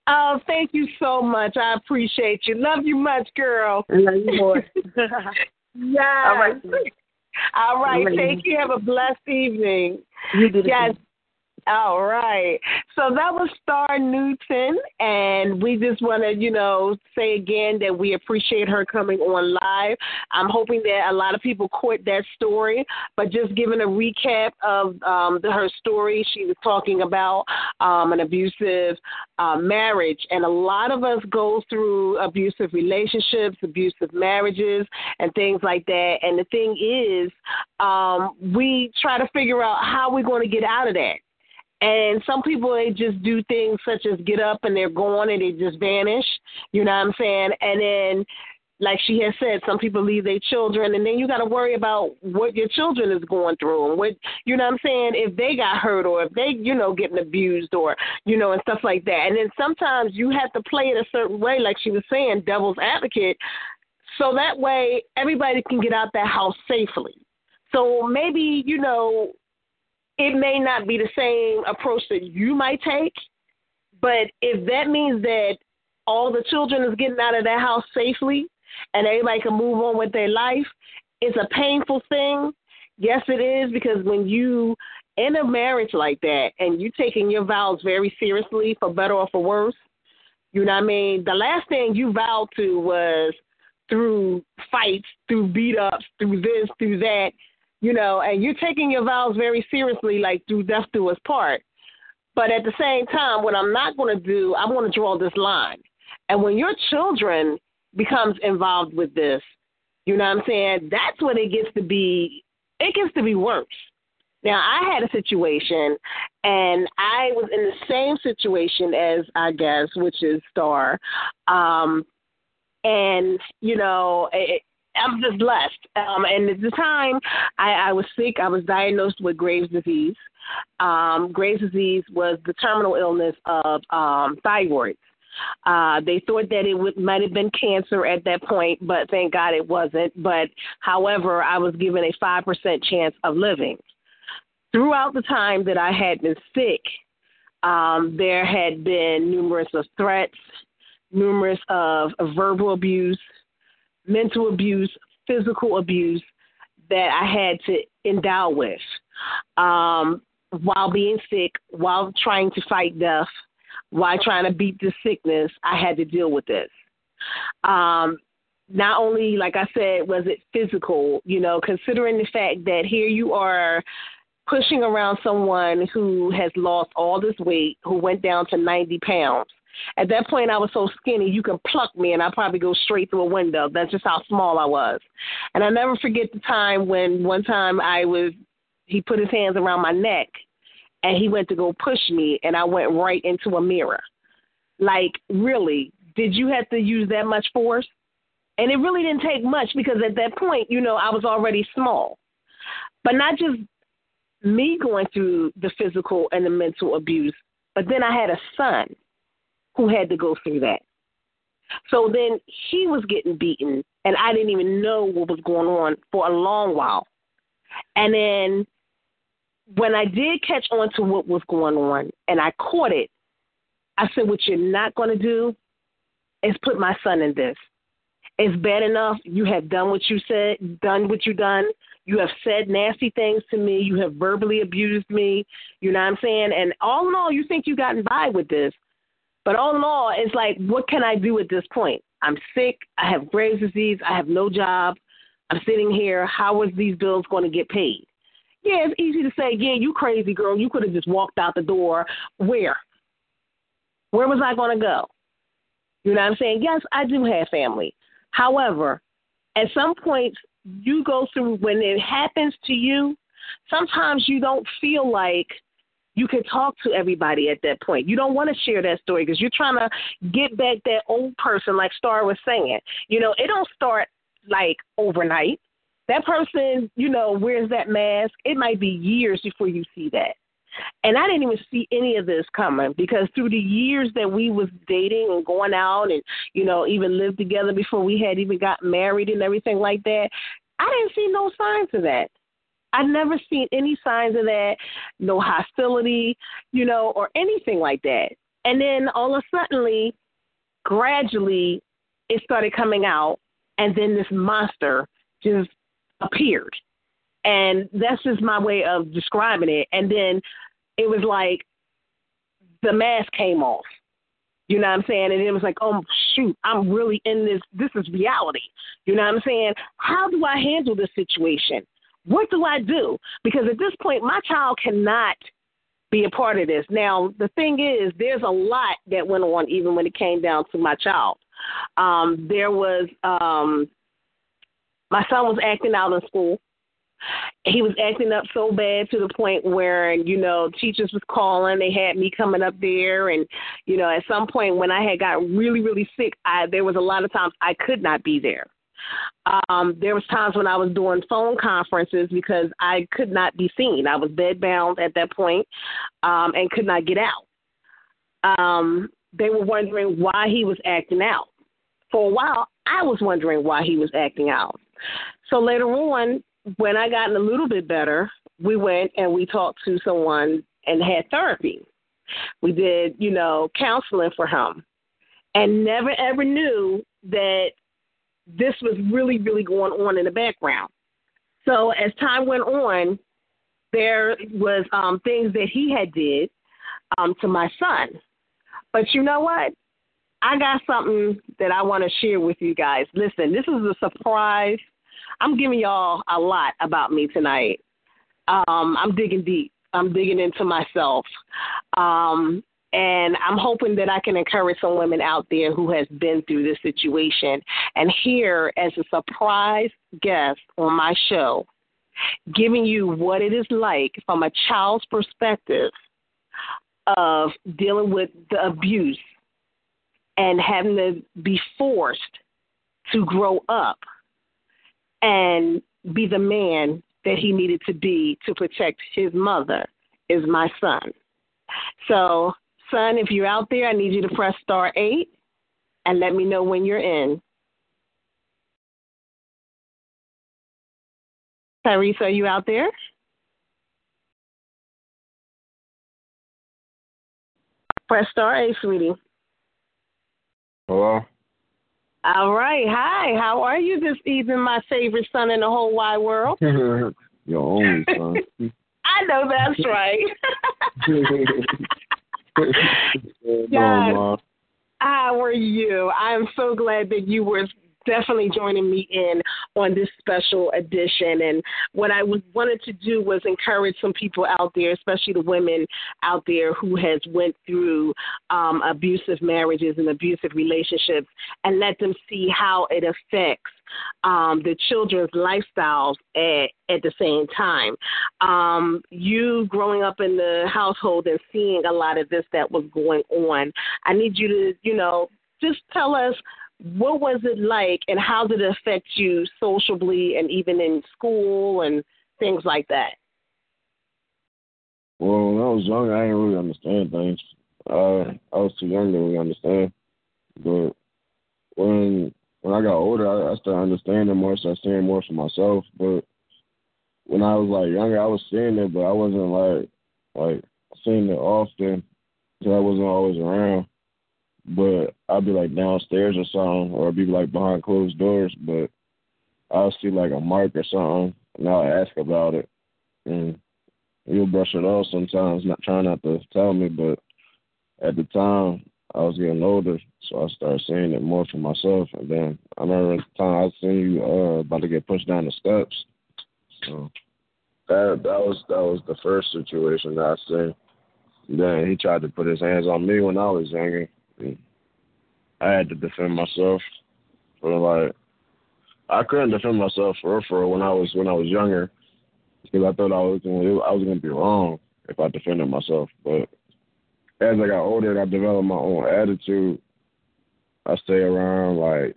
Oh, thank you so much. I appreciate you. Love you much, girl. I love you more. yeah. All right. All right. Thank you. Have a blessed evening. You do the yes. All right. So that was Starr Newton, and we just want to, you know, say again that we appreciate her coming on live. I'm hoping that a lot of people caught that story, but just giving a recap of um, the, her story, she was talking about um, an abusive uh, marriage, and a lot of us go through abusive relationships, abusive marriages, and things like that. And the thing is, um, we try to figure out how we're going to get out of that. And some people they just do things such as get up and they're gone and they just vanish. You know what I'm saying? And then like she has said, some people leave their children, and then you got to worry about what your children is going through, and what you know. what I'm saying if they got hurt, or if they, you know, getting abused, or you know, and stuff like that. And then sometimes you have to play it a certain way, like she was saying, devil's advocate, so that way everybody can get out that house safely. So maybe you know it may not be the same approach that you might take, but if that means that all the children is getting out of that house safely and everybody can move on with their life, it's a painful thing. Yes, it is because when you in a marriage like that and you taking your vows very seriously for better or for worse, you know what I mean? The last thing you vowed to was through fights, through beat ups, through this, through that, you know, and you're taking your vows very seriously, like through death do us part. But at the same time, what I'm not going to do, I want to draw this line. And when your children becomes involved with this, you know what I'm saying? That's when it gets to be, it gets to be worse. Now, I had a situation, and I was in the same situation as I guess, which is Starr. Um, and you know, I'm just blessed. Um, and at the time, I, I was sick. I was diagnosed with Graves' disease. Um, Graves' disease was the terminal illness of um, thyroid. Uh, they thought that it would, might have been cancer at that point, but thank God it wasn't. But however, I was given a 5% chance of living. Throughout the time that I had been sick, um, there had been numerous of threats, numerous of verbal abuse, mental abuse, physical abuse that I had to endow with um, while being sick, while trying to fight death, while trying to beat the sickness. I had to deal with this. Um, not only, like I said, was it physical, you know, considering the fact that here you are pushing around someone who has lost all this weight, who went down to 90 pounds. At that point, I was so skinny, you could pluck me and I'd probably go straight through a window. That's just how small I was. And I never forget the time when one time I was, he put his hands around my neck and he went to go push me and I went right into a mirror. Like, really, did you have to use that much force? And it really didn't take much because at that point, you know, I was already small. But not just me going through the physical and the mental abuse, but then I had a son who had to go through that. So then he was getting beaten, and I didn't even know what was going on for a long while. And then when I did catch on to what was going on and I caught it, I said, What you're not going to do is put my son in this. It's bad enough you have done what you said, done what you done. You have said nasty things to me. You have verbally abused me. You know what I'm saying? And all in all, you think you've gotten by with this. But all in all, it's like, what can I do at this point? I'm sick. I have Graves' disease. I have no job. I'm sitting here. How is these bills going to get paid? Yeah, it's easy to say, yeah, you crazy girl. You could have just walked out the door. Where? Where was I going to go? You know what I'm saying? Yes, I do have family. However, at some points, you go through when it happens to you, sometimes you don't feel like you can talk to everybody at that point. You don't want to share that story because you're trying to get back that old person, like Starr was saying. You know, it don't start like overnight. That person, you know, wears that mask. It might be years before you see that. And I didn't even see any of this coming because through the years that we was dating and going out and, you know, even lived together before we had even got married and everything like that, I didn't see no signs of that. I never seen any signs of that, no hostility, you know, or anything like that. And then all of a suddenly, gradually, it started coming out, and then this monster just appeared. And that's just my way of describing it. And then it was like the mask came off. You know what I'm saying? And it was like, oh shoot, I'm really in this. This is reality. You know what I'm saying? How do I handle this situation? What do I do? Because at this point, my child cannot be a part of this. Now, the thing is, there's a lot that went on even when it came down to my child. Um, there was um, my son was acting out in school he was acting up so bad to the point where you know teachers was calling they had me coming up there and you know at some point when i had got really really sick i there was a lot of times i could not be there um there was times when i was doing phone conferences because i could not be seen. I was bedbound at that point um and could not get out. Um they were wondering why he was acting out. For a while i was wondering why he was acting out. So later on when I got a little bit better, we went and we talked to someone and had therapy. We did, you know, counseling for him. And never ever knew that this was really, really going on in the background. So as time went on, there was um, things that he had did um, to my son. But you know what? I got something that I want to share with you guys. Listen, this is a surprise I'm giving y'all a lot about me tonight. Um, I'm digging deep. I'm digging into myself. Um, and I'm hoping that I can encourage some women out there who has been through this situation and here as a surprise guest on my show, giving you what it is like from a child's perspective of dealing with the abuse and having to be forced to grow up and be the man that he needed to be to protect his mother is my son. So, son, if you're out there, I need you to press star eight and let me know when you're in. Tyrese, are you out there? Press star eight, sweetie. Hello? All right. Hi. How are you this evening, my favorite son in the whole wide world? Your only son. I know that's right. God, how are you? I'm so glad that you were definitely joining me in on this special edition. And what I was wanted to do was encourage some people out there, especially the women out there who has went through um, abusive marriages and abusive relationships, and let them see how it affects um, the children's lifestyles at, at the same time. Um, you growing up in the household and seeing a lot of this that was going on, I need you to, you know, just tell us what was it like and how did it affect you socially and even in school and things like that? Well, when I was young, I didn't really understand things. Uh, I was too young to really understand. But when when I got older, I, I started understanding more, started seeing more for myself. But when I was like younger, I was seeing it, but I wasn't like like seeing it often because I wasn't always around. But I'd be like downstairs or something, or I'd be like behind closed doors. But I'll see like a mark or something, and I'll ask about it, and he'll brush it off sometimes, not trying not to tell me. But at the time, I was getting older, so I started seeing it more for myself. And then I remember the time I seen you uh, about to get pushed down the steps. So that that was that was the first situation that I seen. then he tried to put his hands on me when I was younger. I had to defend myself. But like I couldn't defend myself for for when I was when I was younger because I thought I was gonna I was gonna be wrong if I defended myself. But as I got older and I developed my own attitude, I stay around like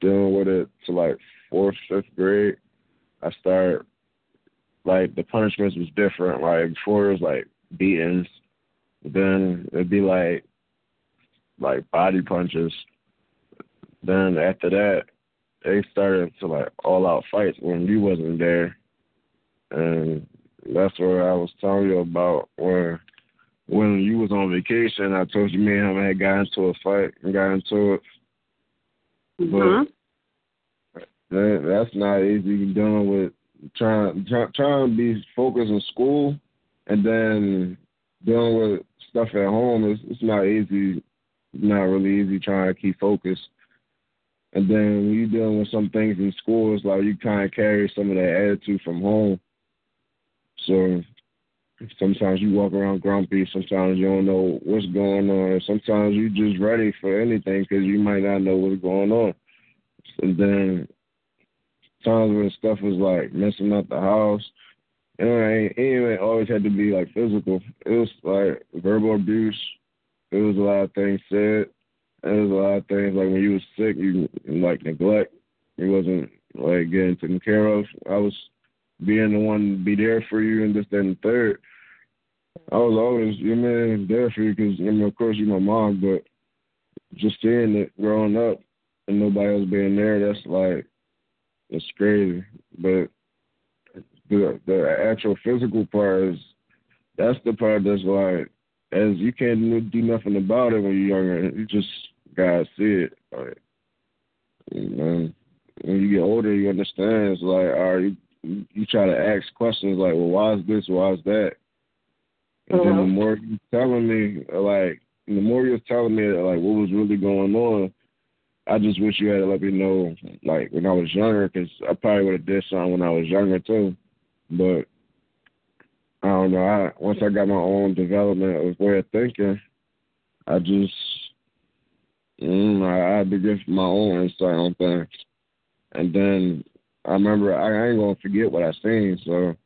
dealing with it to like fourth, fifth grade. I start like the punishments was different. Like before it was like beatings. Then it'd be like like body punches. Then after that they started to like all out fights when you wasn't there. And that's where I was telling you about where when you was on vacation, I told you me and him had got into a fight and got into it. Mm-hmm. But that, that's not easy dealing with trying try, trying to be focused in school and then dealing with stuff at home. It's, it's not easy. Not really easy trying to keep focused. And then when you're dealing with some things in school, it's like you kind of carry some of that attitude from home. So Sometimes you walk around grumpy. Sometimes you don't know what's going on. Sometimes you're just ready for anything because you might not know what's going on. And then times when stuff is like messing up the house, you know, it ain't always had to be like physical. It was like verbal abuse. It was a lot of things said. It was a lot of things like when you was sick, you like neglect. You wasn't like getting taken care of. I was being the one to be there for you and this, that, and the third. I was always, you man, there for you because, I mean, of course, you're my mom, but just seeing it growing up and nobody else being there, that's like, it's crazy. But the the actual physical part is, that's the part that's like, as you can't do nothing about it when you're younger, you just gotta see it. Like, you know, when you get older, you understand. It's like, all right, you, try to ask questions like, well, why is this? Why is that? And then the uh-huh. more you're telling me, like, the more you're telling me, like, what was really going on, I just wish you had let me know, like, when I was younger, because I probably would have did something when I was younger too. But I don't know. I once I got my own development of way of thinking, I just mm, I, I had to give my own insight on things. And then I remember I, ain't gonna forget what I seen, so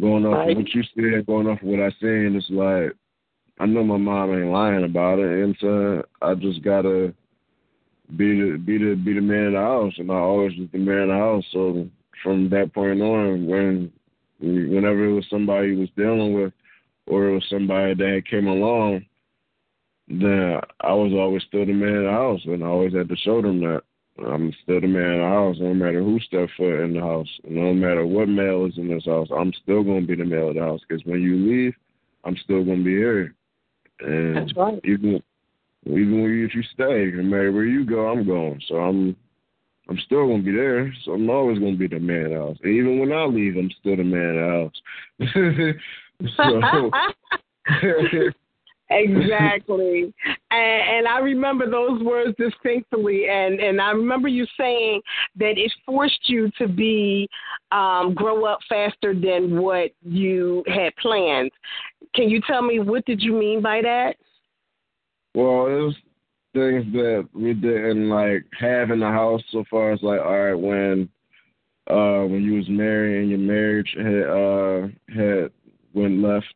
Going off right. what you said, going off of what I seen, it's like I know my mom ain't lying about it, and so I just gotta be the be the be the man of the house, and I always was the man of the house. So from that point on, when whenever it was somebody was dealing with, or it was somebody that came along, then I was always still the man of the house, and I always had to show them that. I'm still the man in the house, no matter who steps foot in the house, no matter what male is in this house. I'm still gonna be the male of the house because when you leave, I'm still gonna be here. And That's right. Even even when you, if you stay, no matter where you go, I'm going. So I'm I'm still gonna be there. So I'm always gonna be the man of the house. And even when I leave, I'm still the man of the house. so exactly. And, and I remember those words distinctly, and and I remember you saying that it forced you to be um, grow up faster than what you had planned. Can you tell me what did you mean by that? Well, it was things that we didn't like have in the house so far as like all right when uh when you was married and your marriage had uh had went left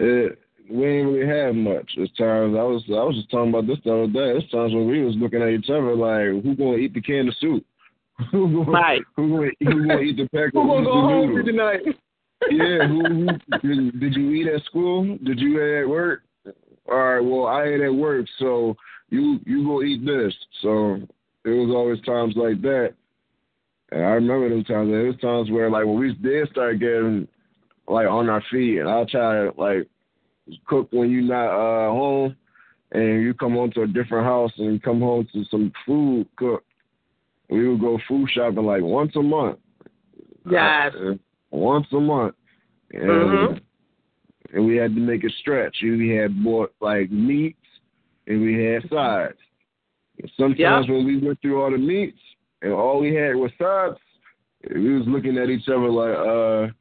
it we ain't really had much. It's times I was I was just talking about this the other day. It's times when we was looking at each other like who gonna eat the can of soup? who gonna right. who gonna who gonna eat the pack who gonna go home tonight? yeah, who, who did, did you eat at school? Did you eat at work? All right, well I ate at work, so you you go eat this. So it was always times like that. And I remember those times. There was times where like when we did start getting like on our feet, and I'll try to like cook when you're not uh, home, and you come home to a different house and come home to some food cooked. We would go food shopping like once a month. Yes. Uh, once a month. And, mm-hmm. and we had to make a stretch. We had bought like meats and we had sides. And sometimes yep. when we went through all the meats and all we had was sides, we was looking at each other like, uh,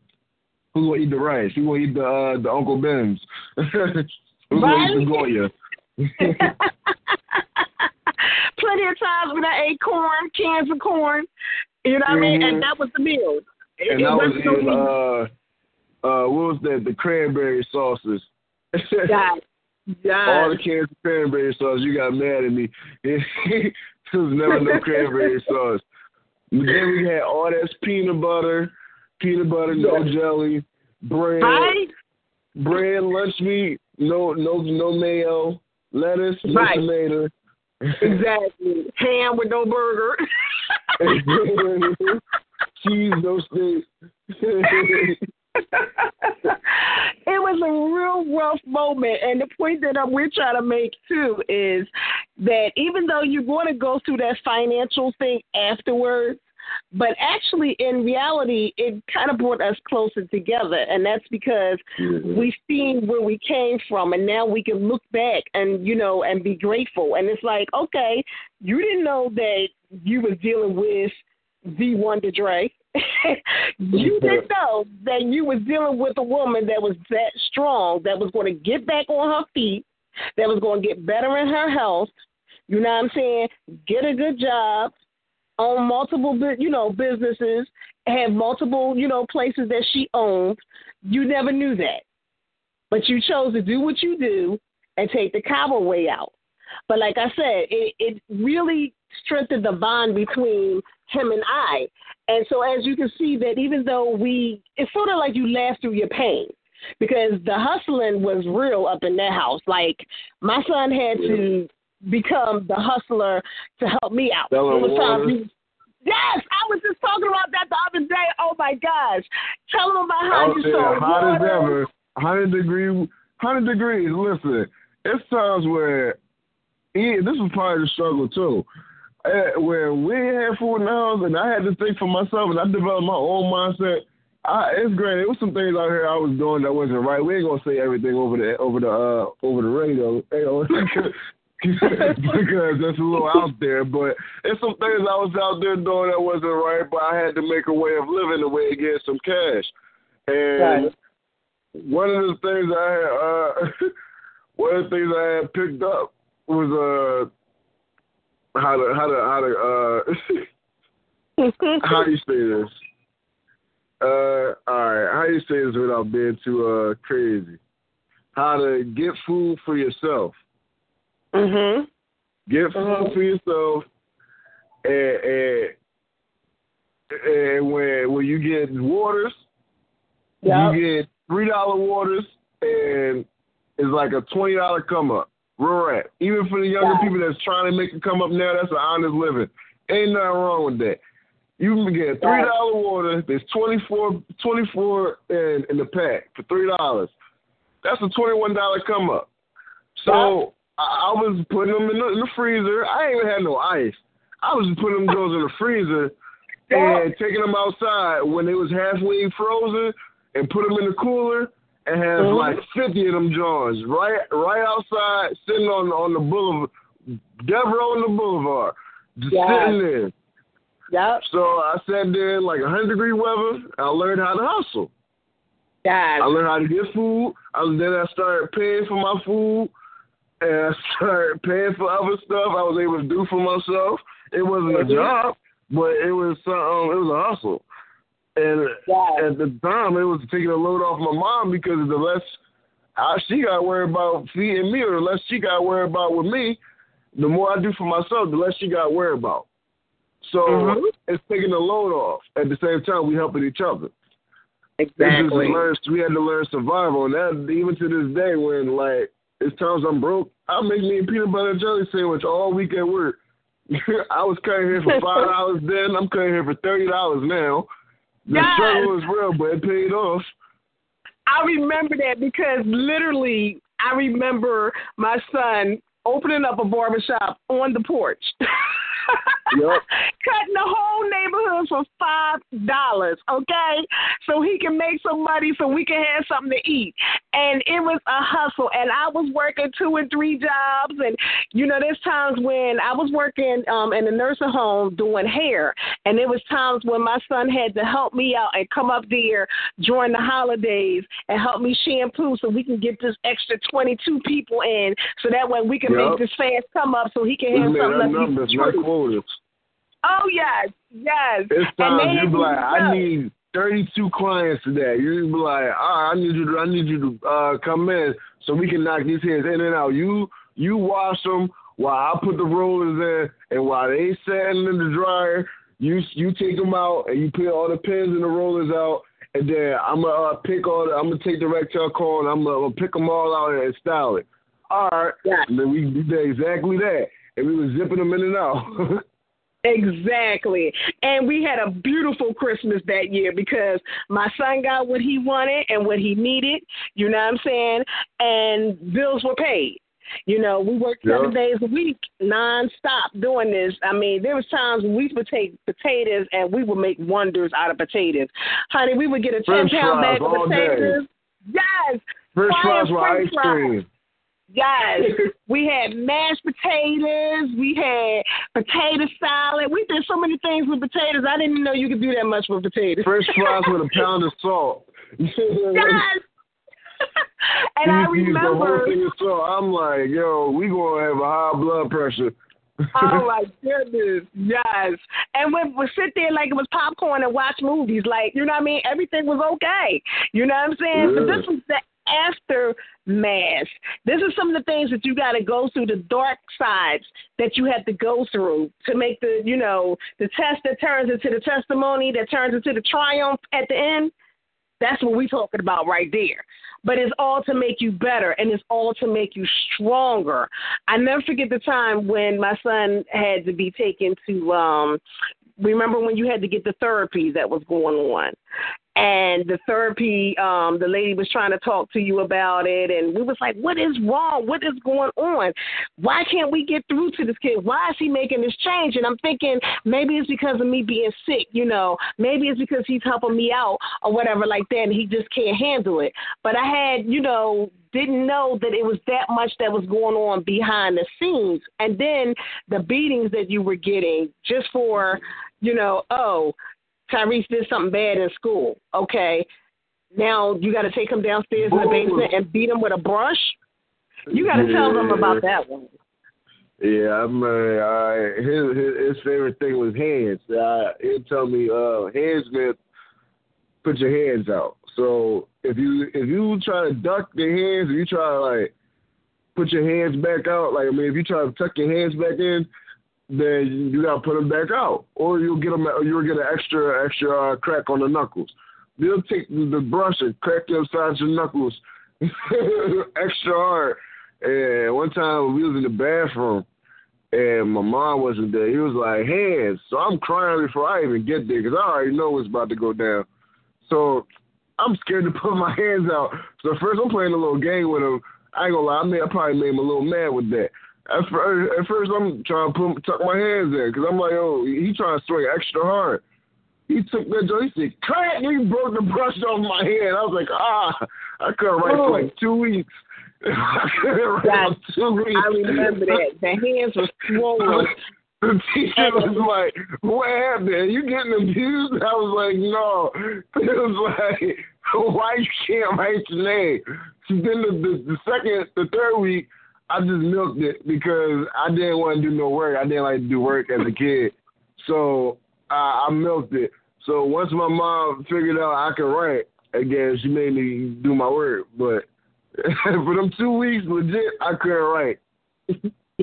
who's gonna eat the rice? Who's gonna eat the uh, the Uncle Ben's? who's right? gonna eat the Goya? Plenty of times when I ate corn, cans of corn, you know what mm-hmm. I mean, and that was the meal. And it that was, uh, uh, what was that? The cranberry sauces. Yes. All the cans of cranberry sauce. You got mad at me. was never no cranberry sauce. But then we had all that peanut butter, peanut butter, no jelly, bread, right? bread, lunch meat, no no no mayo, lettuce, no right. tomato. exactly. Ham with no burger. Cheese, no steak. it was a real rough moment, and the point that we're trying to make too is that even though you're going to go through that financial thing afterwards, but actually, in reality, it kind of brought us closer together, and that's because mm-hmm. we've seen where we came from, and now we can look back and you know and be grateful. And it's like, okay, you didn't know that you was dealing with the Wonder Drea. you didn't know that you was dealing with a woman that was that strong, that was going to get back on her feet, that was going to get better in her health. You know what I'm saying? Get a good job, own multiple, you know, businesses, have multiple, you know, places that she owned. You never knew that, but you chose to do what you do and take the cowboy way out. But like I said, it, it really strengthened the bond between him and I. And so as you can see that even though we it's sort of like you laugh through your pain because the hustling was real up in that house. Like my son had to become the hustler to help me out. Yes, I was just talking about that the other day. Oh my gosh. Tell them about how you saw hot as ever. Hundred degree hundred degrees. Listen, it's times where this was part of the struggle too uh, where we had food in the house and I had to think for myself and I developed my own mindset. I, it's great. It was some things out here I was doing that wasn't right. We ain't gonna say everything over the over the uh, over the radio, know, because that's a little out there. But it's some things I was out there doing that wasn't right. But I had to make a way of living, a way to get some cash. And right. one of the things I had, uh, one of the things I had picked up was uh how to how to how to uh how do you say this? Uh all right, how do you say this without being too uh crazy? How to get food for yourself. Mhm. Get food Mhm. for yourself and and and when when you get waters, yep. you get three dollar waters and it's like a twenty dollar come up. Real rap. Even for the younger yeah. people that's trying to make it come up now, that's an honest living. Ain't nothing wrong with that. You can get three dollar water. There's 24, 24 in, in the pack for three dollars. That's a twenty one dollar come up. So I, I was putting them in the, in the freezer. I ain't even had no ice. I was just putting them those in the freezer and taking them outside when they was halfway frozen and put them in the cooler and has Mhm. like fifty of them joints right right outside, sitting on on the boulevard, Devereaux on the boulevard, just Yeah. sitting there. Yep. So I sat there in like a hundred degree weather. I learned how to hustle. Guys. I learned how to get food. I then I started paying for my food, and I started paying for other stuff I was able to do for myself. It wasn't a Mhm. job, but it was something. It was a hustle. And at the time, it was taking a load off my mom because the less I, she got worried about feeding me, or the less she got worried about with me, the more I do for myself, the less she got worried about. So Mhm. it's taking the load off. At the same time, we helping each other. Exactly. Learn, we had to learn survival, and that even to this day, when like it's times I'm broke, I'll make me a peanut butter and jelly sandwich all week at work. I was cutting here for five dollars then. I'm cutting here for thirty dollars now. The Yes. struggle is real, but it paid off. I remember that because literally, I remember my son opening up a barbershop on the porch. Yep. Cutting the whole neighborhood for five dollars, okay? So he can make some money so we can have something to eat. And it was a hustle. And I was working two and three jobs and you know, there's times when I was working um in a nursing home doing hair and there was times when my son had to help me out and come up there during the holidays and help me shampoo so we can get this extra twenty two people in so that way we can Yep. make this fast come up so he can have something our left to eat numbers, for not free. quotas. Oh yes, yes. It's And they you be like, I need 32 clients today. You be like, all right, I need you to, I need you to uh, come in so we can knock these heads in and out. You, you wash them while I put the rollers in, and while they sitting in the dryer, you, you take them out and you put all the pins and the rollers out. And then I'm gonna uh, pick all. The, I'm gonna take the rectangle cone. I'm gonna, I'm gonna pick them all out and style it. All right. And then we did exactly that, and we were zipping them in and out. Exactly. And we had a beautiful Christmas that year because my son got what he wanted and what he needed, you know what I'm saying? And bills were paid. You know, we worked seven Yeah. days a week nonstop doing this. I mean, there was times when we would take potatoes and we would make wonders out of potatoes. Honey, we would get a ten French pound bag of all day. potatoes. Yes. French fries with ice cream. Yes. we had mashed potatoes. We had potato salad. We did so many things with potatoes. I didn't know you could do that much with potatoes. French fries with a pound of salt. yes. and I You whole remember. salt. I'm like, yo, we gonna have a high blood pressure. oh my goodness, yes. And we would sit there like it was popcorn and watch movies. Like, you know what I mean? Everything was okay. You know what I'm saying? But Yeah. this was the aftermath. This is some of the things that you got to go through, the dark sides that you have to go through to make the, you know, the test that turns into the testimony, that turns into the triumph at the end. That's what we're talking about right there. But it's all to make you better and it's all to make you stronger. I never forget the time when my son had to be taken to um remember when you had to get the therapy that was going on. And the therapy, um, the lady was trying to talk to you about it and we was like, What is wrong? What is going on? Why can't we get through to this kid? Why is he making this change? And I'm thinking maybe it's because of me being sick, you know, maybe it's because he's helping me out or whatever like that and he just can't handle it. But I had, you know, didn't know that it was that much that was going on behind the scenes. And then the beatings that you were getting just for, you know, oh, Tyrese did something bad in school. Okay. Now you got to take him downstairs in the basement and beat him with a brush. You got to tell them about that one. Yeah, I'm. Uh, his, his his favorite thing was hands. Uh, he'd tell me, uh, hands man, put your hands out. So if you if you try to duck the hands, if you try to like put your hands back out, like I mean, if you try to tuck your hands back in, then you gotta put them back out, or you'll get them, you'll get an extra extra uh, crack on the knuckles. They'll take the brush and crack the sides your knuckles extra hard. And one time we was in the bathroom and my mom wasn't there. He was like, hands. So I'm crying before I even get there because I already know what's about to go down. So I'm scared to put my hands out. So first I'm playing a little game with him. I ain't gonna lie, I, may, I probably made him a little mad with that. At first, at first I'm trying to put, tuck my hands in because I'm like, oh, he trying to swing extra hard. he took that joint. He said, "Crack!" He broke the brush off my hand. I was like, "Ah!" I couldn't write for like two weeks. I couldn't write for two weeks. I remember that. The hands were swollen. The teacher was like, "What happened? You getting abused?" I was like, "No." It was like, "Why you can't write your name?" Then the, the the second, the third week, I just milked it because I didn't want to do no work. I didn't like to do work as a kid, so I, I milked it. So once my mom figured out I could write again, she made me do my work. But for them two weeks, legit, I couldn't write.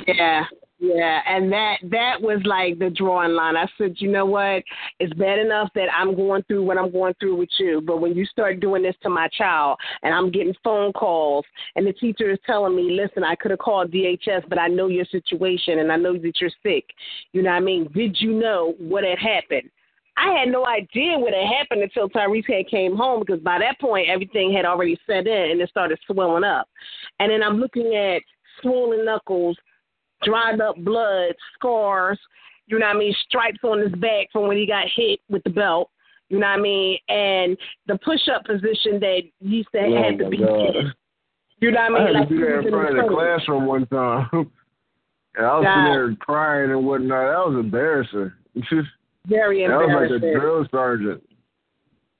Yeah, yeah, and that that was like the drawing line. I said, you know what? It's bad enough that I'm going through what I'm going through with you, but when you start doing this to my child, and I'm getting phone calls, and the teacher is telling me, listen, I could have called DHS, but I know your situation, and I know that you're sick. You know what I mean? Did you know what had happened? I had no idea what had happened until Tyrese had came home because by that point everything had already set in and it started swelling up. And then I'm looking at swollen knuckles dried up blood, scars, you know what I mean, stripes on his back from when he got hit with the belt, you know what I mean, and the push up position that used to Oh, have to be God. you know what I I mean? had like to do he that in front of the classroom one time. and I was God. sitting there crying and whatnot. That was embarrassing. Very embarrassing. that was like a drill sergeant.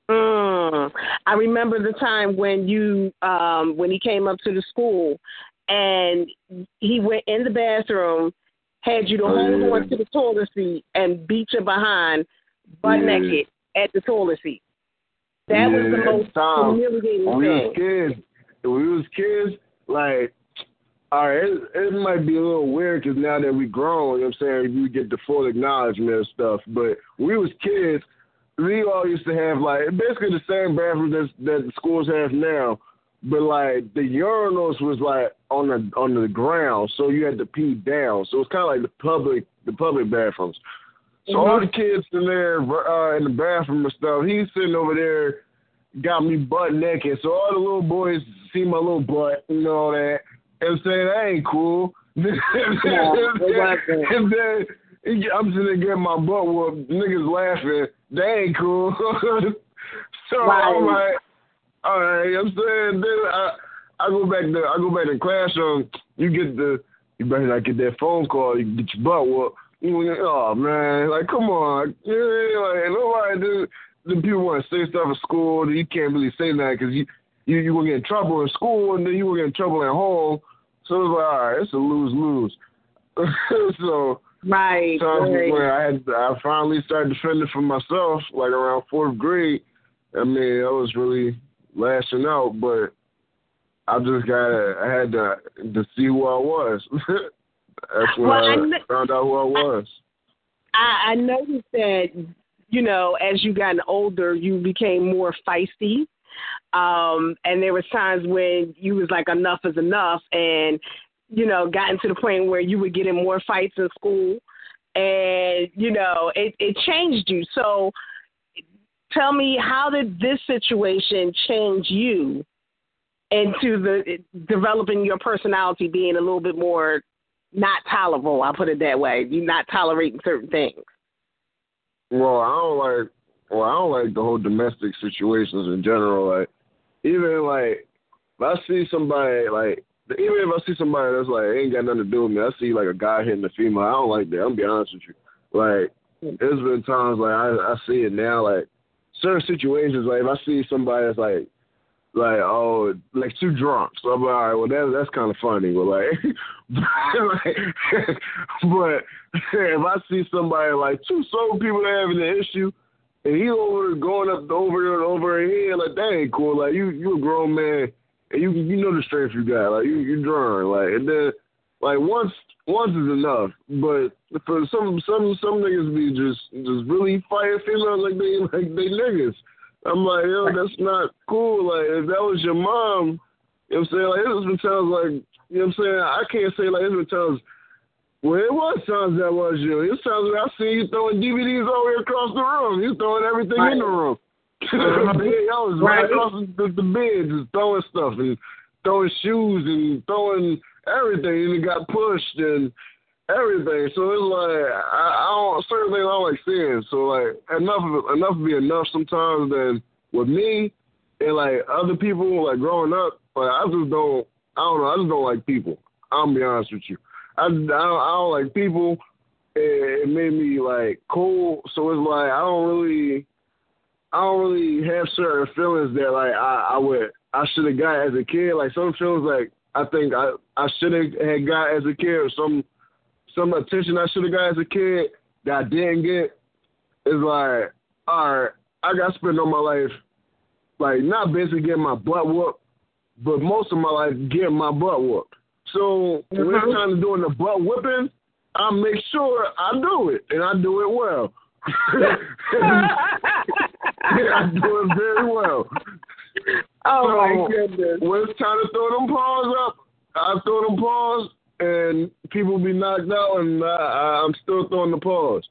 Mm. I remember the time when you um when he came up to the school and he went in the bathroom, had you to Oh, hold yeah. on to the toilet seat and beat you behind butt Yeah. naked at the toilet seat. That was Yeah, the at the most humiliating when we was thing. kids, when we was kids, like, all right, it, it might be a little weird because now that we grown, you know what I'm saying, we get the full acknowledgement and stuff. But when we was kids, we all used to have like basically the same bathrooms that that the schools have now, but like the urinals was like on the on the ground, so you had to pee down. So it's kind of like the public the public bathrooms. So all the kids in there uh, in the bathroom and stuff, he's sitting over there, got me butt naked. So all the little boys see my little butt and all that, and say that ain't cool. it wasn't. and then I'm sitting there getting my butt whooped. Niggas laughing. That ain't cool. so I'm like, all right. I'm saying then I I go back to I go back to the classroom. You get the you better not get that phone call. You get your butt whooped. Oh man, like come on, yeah, like nobody do. The people want to say stuff at school that you can't really say that because you you you will get in trouble in school and then you will get in trouble at home. So it's like, all right, it's a lose lose. so Right. times right. when I had I finally started defending for myself, like around fourth grade. I mean, I was really lashing out, but I just got I had to to see who I was. That's when Well, I I kn- found out who I was. I, I noticed that, you know, as you gotten older, you became more feisty. Um, and there was times when you was like, enough is enough, and you know, gotten to the point where you would get in more fights in school, and you know, it it changed you. So, tell me, how did this situation change you into the developing your personality, being a little bit more not tolerable? I'll put it that way. You're not tolerating certain things. Well, I don't like. Well, I don't like the whole domestic situations in general. Like, even like, if I see somebody like, even if I see somebody that's like ain't got nothing to do with me, I see like a guy hitting a female. I don't like that. I'm gonna be honest with you. Like, there's been times like I I see it now. Like, certain situations. Like, if I see somebody that's like. Like oh, like too drunk. So I'm like, all right, well that that's kind of funny, but like, but if I see somebody like two sober people that having an issue, and he over going up over and over and here, like that ain't cool. Like you you a grown man, and you you know the strength you got. Like you you drunk. Like and then like once once is enough. But for some some some niggas be just just really fighting females like they like they niggas. I'm like yo, that's not cool. Like if that was your mom, you know what I'm saying? Like there's been times like you know what I'm saying. I can't say like there's been times. Well, it was times that was you. It was times when I see you throwing DVDs all the way across the room. You throwing everything in the room. yeah, I was right, Right. across the, the bed, just throwing stuff and throwing shoes and throwing everything, and it got pushed. And everything. So it's like I, I don't certain things I don't like seeing. So like enough of enough be enough sometimes. Then with me and like other people, like growing up, like I just don't. I don't know. I just don't like people. I'll be honest with you. I, I, don't, I don't like people. It, it made me like cold. So it's like I don't really, I don't really have certain feelings that like I, I would, I should have got as a kid. Like some feelings like I think I, I should have had got as a kid, some, some attention I should have got as a kid that I didn't get. Is like, all right, I got spent on my life, like not basically getting my butt whooped, but most of my life getting my butt whooped. So mm-hmm. when it's time to doing the butt whipping, I make sure I do it and I do it well. I do it very well. Oh so my goodness! When it's time to throw them paws up, I throw them paws, and people be knocked out, and I, I'm still throwing the paws.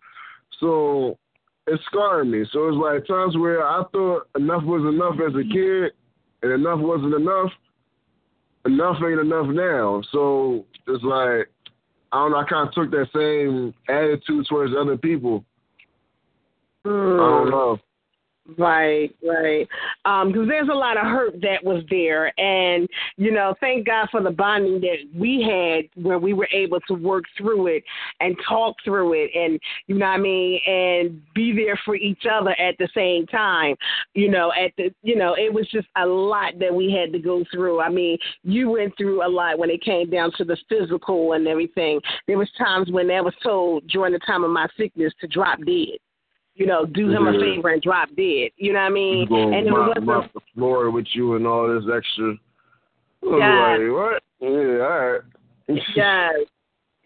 So it's scarring me. So it's like times where I thought enough was enough as a kid, and enough wasn't enough enough ain't enough now. So it's like I don't know. I kind of took that same attitude towards other people. Mm. I don't know. Right, right. Um, because there's a lot of hurt that was there, and you know, thank God for the bonding that we had where we were able to work through it and talk through it, and you know what I mean, and be there for each other at the same time. You know, at the, you know, it was just a lot that we had to go through. I mean, you went through a lot when it came down to the physical and everything. There was times when I was told during the time of my sickness to drop dead you know, do him yeah. a favor and drop dead. You know what I mean? and it was mop the floor with you and all this extra. Yeah. Like, what? Yeah, all right. yes.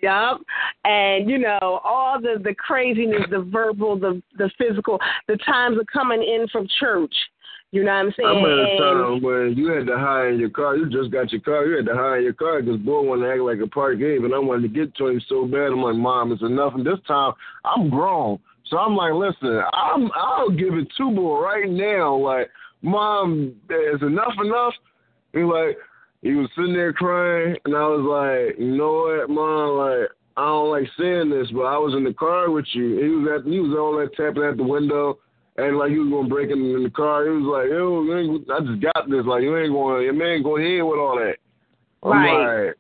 Yup. And you know, all the the craziness, the verbal, the the physical, the times of coming in from church. You know what I'm saying? I'm at a time when you had to hire in your car. You just got your car. You had to hire in your car because boy wanted to act like a park game, and I wanted to get to him so bad. I'm like, Mom, it's enough. And this time, I'm grown. So I'm like, listen, I'm I'll give it two more right now. Like, mom, is enough enough? He like he was sitting there crying, and I was like, you know what, mom, like I don't like saying this, but I was in the car with you. He was at he was all that tapping at the window. And like he was gonna break in, in the car, he was like, "Yo, I just got this. Like you ain't going, your man go ahead with all that." I'm right. like,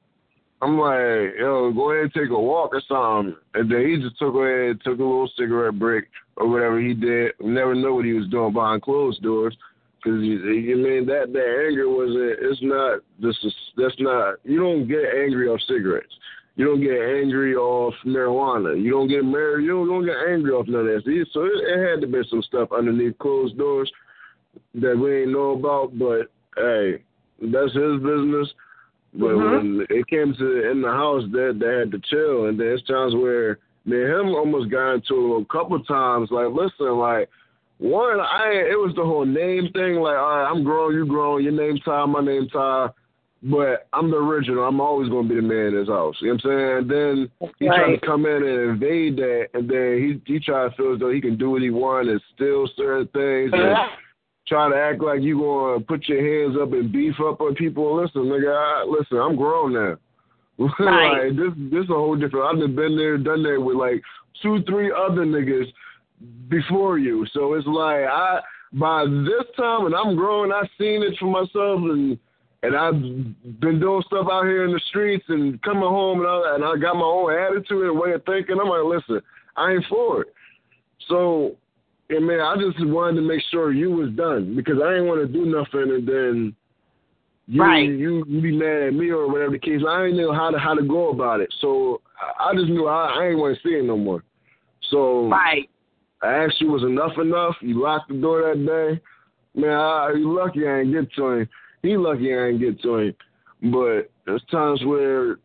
I'm like, yo, go ahead and take a walk or something. And then he just took away, took a little cigarette break or whatever he did. never know what he was doing behind closed doors. Cause you, you mean that that anger wasn't. It's not. This is that's not. You don't get angry off cigarettes. You don't get angry off marijuana. You don't get married. You don't, don't get angry off none of that. So it, it had to be some stuff underneath closed doors that we ain't know about. But hey, that's his business. But mm-hmm. when it came to in the house, they they had to chill, and there's times where me and him almost got into it a couple times. Like, listen, like one, I it was the whole name thing. Like, all right, I'm grown, you grown, your name Ty, my name Ty, but I'm the original. I'm always gonna be the man in this house. You know what I'm saying? And then he right. tried to come in and invade that, and then he he tried to feel as though he can do what he wants and steal certain things. And, try to act like you gonna put your hands up and beef up on people. Listen, nigga, I, listen, I'm grown now. Right. like this, this is a whole different. I've been there, done that with like two, three other niggas before you. So it's like I, by this time, and I'm grown, I've seen it for myself, and and I've been doing stuff out here in the streets and coming home, and I, and I got my own attitude and way of thinking. I'm like, listen, I ain't for it. So and man, I just wanted to make sure you was done because I didn't want to do nothing and then you right. you you be mad at me or whatever the case. I didn't know how to how to go about it, so I just knew I, I ain't want to see it no more. So right. I asked you was enough enough. You locked the door that day. Man, I, you lucky I ain't get to him. He lucky I ain't get to him. But there's times where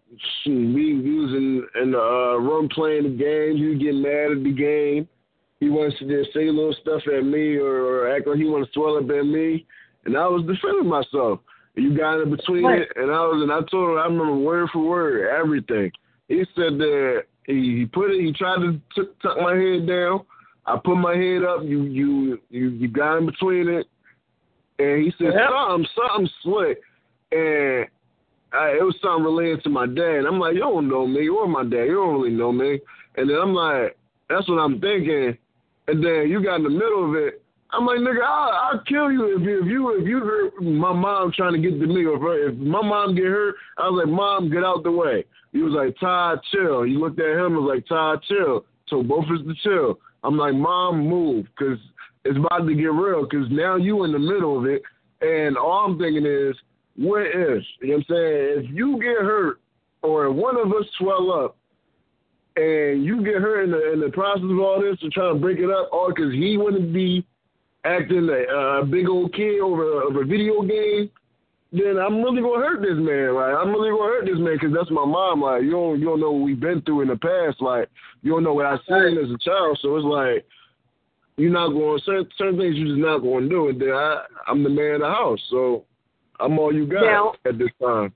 shoot, we, in in the uh, room playing the game. You get mad at the game he wants to just say a little stuff at me or, or act like he wants to swell up at me, and I was defending myself. You got in between right. it, and I was, and I told him I remember word for word everything. He said that he, he put it, he tried to t- tuck my head down. I put my head up. You you you you got in between it, and he said something something slick, and I, it was something related to my dad. I'm like, you don't know me or my dad. You don't really know me. And then I'm like, that's what I'm thinking. And then you got in the middle of it. I'm like, nigga, I'll, I'll kill you if you if you if you hurt my mom trying to get to me. Or if, my mom get hurt, I was like, mom, get out the way. He was like, Todd, chill. He looked at him and was like, Todd, chill. So both of us to chill. I'm like, mom, move, cause it's about to get real. Cause now you in the middle of it, and all I'm thinking is, what if? You know what I'm saying? If you get hurt, or one of us swell up, and you get hurt in the in the process of all this to try to break it up, all because he to be acting like a big old kid over, over a video game, then I'm really gonna hurt this man. Like I'm really gonna hurt this man because that's my mom. Like you don't you don't know what we've been through in the past. Like you don't know what I've seen as a child. So it's like you're not going certain certain things you're just not going to do. And then I I'm the man of the house, so I'm all you got Now- at this time.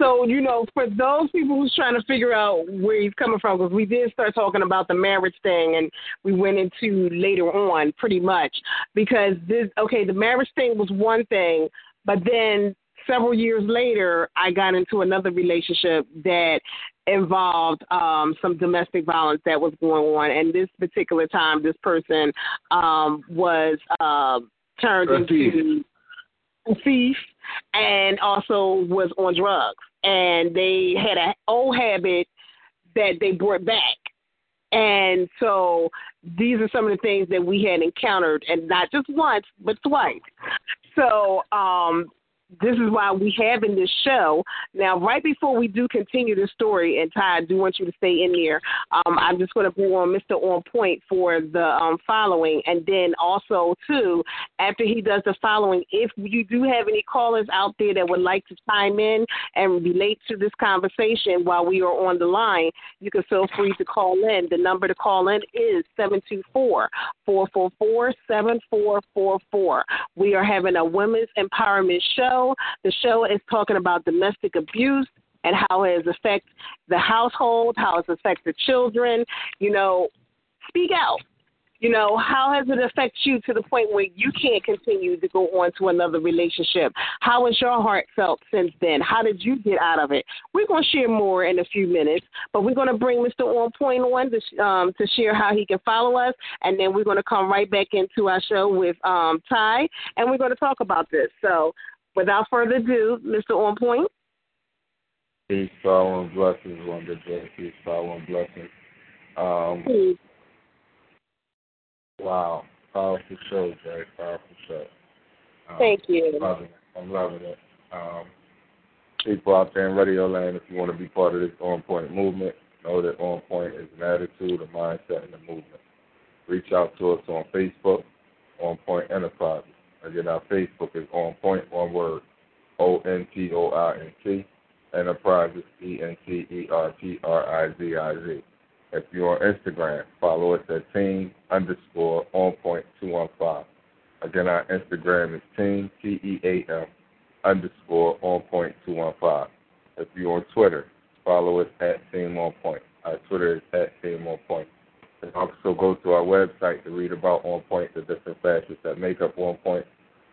So, you know, for those people who's trying to figure out where he's coming from, because we did start talking about the marriage thing and we went into later on pretty much because this, okay, the marriage thing was one thing, but then several years later, I got into another relationship that involved um, some domestic violence that was going on. And this particular time, this person um, was uh, turned A thief. into a thief and also was on drugs. And they had an old habit that they brought back. And so these are some of the things that we had encountered, and not just once, but twice. So um, this is why we have in this show. Now, right before we do continue the story, and Ty, I do want you to stay in there. Um, I'm just going to bring on Mr. On Point for the um, following, and then also too, after he does the following, if you do have any callers out there that would like to chime in and relate to this conversation while we are on the line, you can feel free to call in. The number to call in is seven two four four four four seven four four four. We are having a women's empowerment show. The show is talking about domestic abuse and how it has affected the household, how it's affected children. You know, speak out. You know, how has it affected you to the point where you can't continue to go on to another relationship? How has your heart felt since then? How did you get out of it? We're going to share more in a few minutes, but we're going to bring Mr. On Point on to, um, to share how he can follow us, and then we're going to come right back into our show with um, Ty, and we're going to talk about this. So, without further ado, Mr. On Point. Peace, power, and blessings, Wonder J. Peace, power, and blessings. Um, wow, powerful show, Jay. Powerful show. Um, Thank you. I'm loving it. I'm loving it. Um, people out there in radio land, if you want to be part of this On Point movement, know that On Point is an attitude, a mindset, and a movement. Reach out to us on Facebook, On Point Enterprises. Again, our Facebook is On Point, one word, O N P O I N T. Enterprises, E N T E R P R I Z I Z. If you're on Instagram, follow us at team underscore on point 215. Again, our Instagram is team, T E A M, underscore on point 215. If you're on Twitter, follow us at team on point. Our Twitter is at team on point. And also go to our website to read about On Point, the different facets that make up On Point,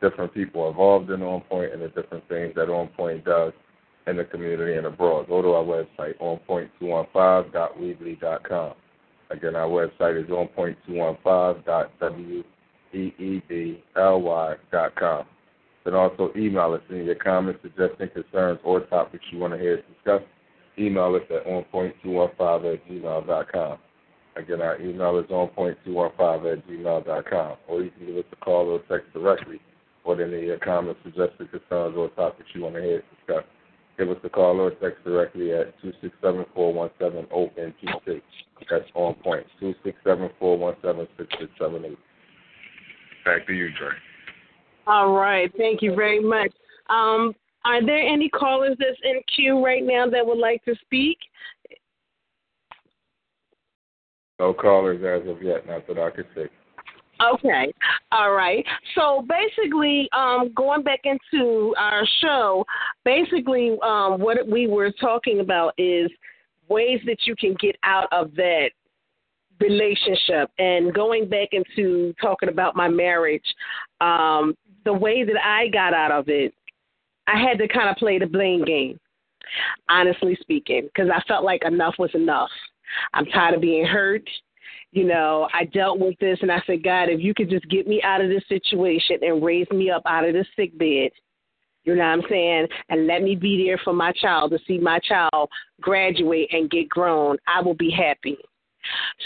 different people involved in On Point, and the different things that On Point does in the community and abroad. Go to our website, onpoint215.weebly.com. Again, our website is onpoint215.weebly.com. Then also email us any of your comments, suggestions, concerns, or topics you want to hear us discuss. Email us at onpoint215 at gmail.com. Again, our email is onpoint215 at gmail.com. Or you can give us a call or text directly with any of your comments, suggestions, concerns, or topics you want to hear us discuss. Give us a call or text directly at 267-417-ONPT. That's on point, 267-417-6678. Back to you, Dre. All right. Thank you very much. Um, are there any callers that's in queue right now that would like to speak? No callers as of yet, not that I could see. Okay. All right. So basically, um, going back into our show, basically, um, what we were talking about is ways that you can get out of that relationship. And going back into talking about my marriage, um, the way that I got out of it I had to kind of play the blame game, honestly speaking, because I felt like enough was enough. I'm tired of being hurt. You know, I dealt with this and I said, God, if you could just get me out of this situation and raise me up out of this sick bed, you know what I'm saying? And let me be there for my child to see my child graduate and get grown. I will be happy.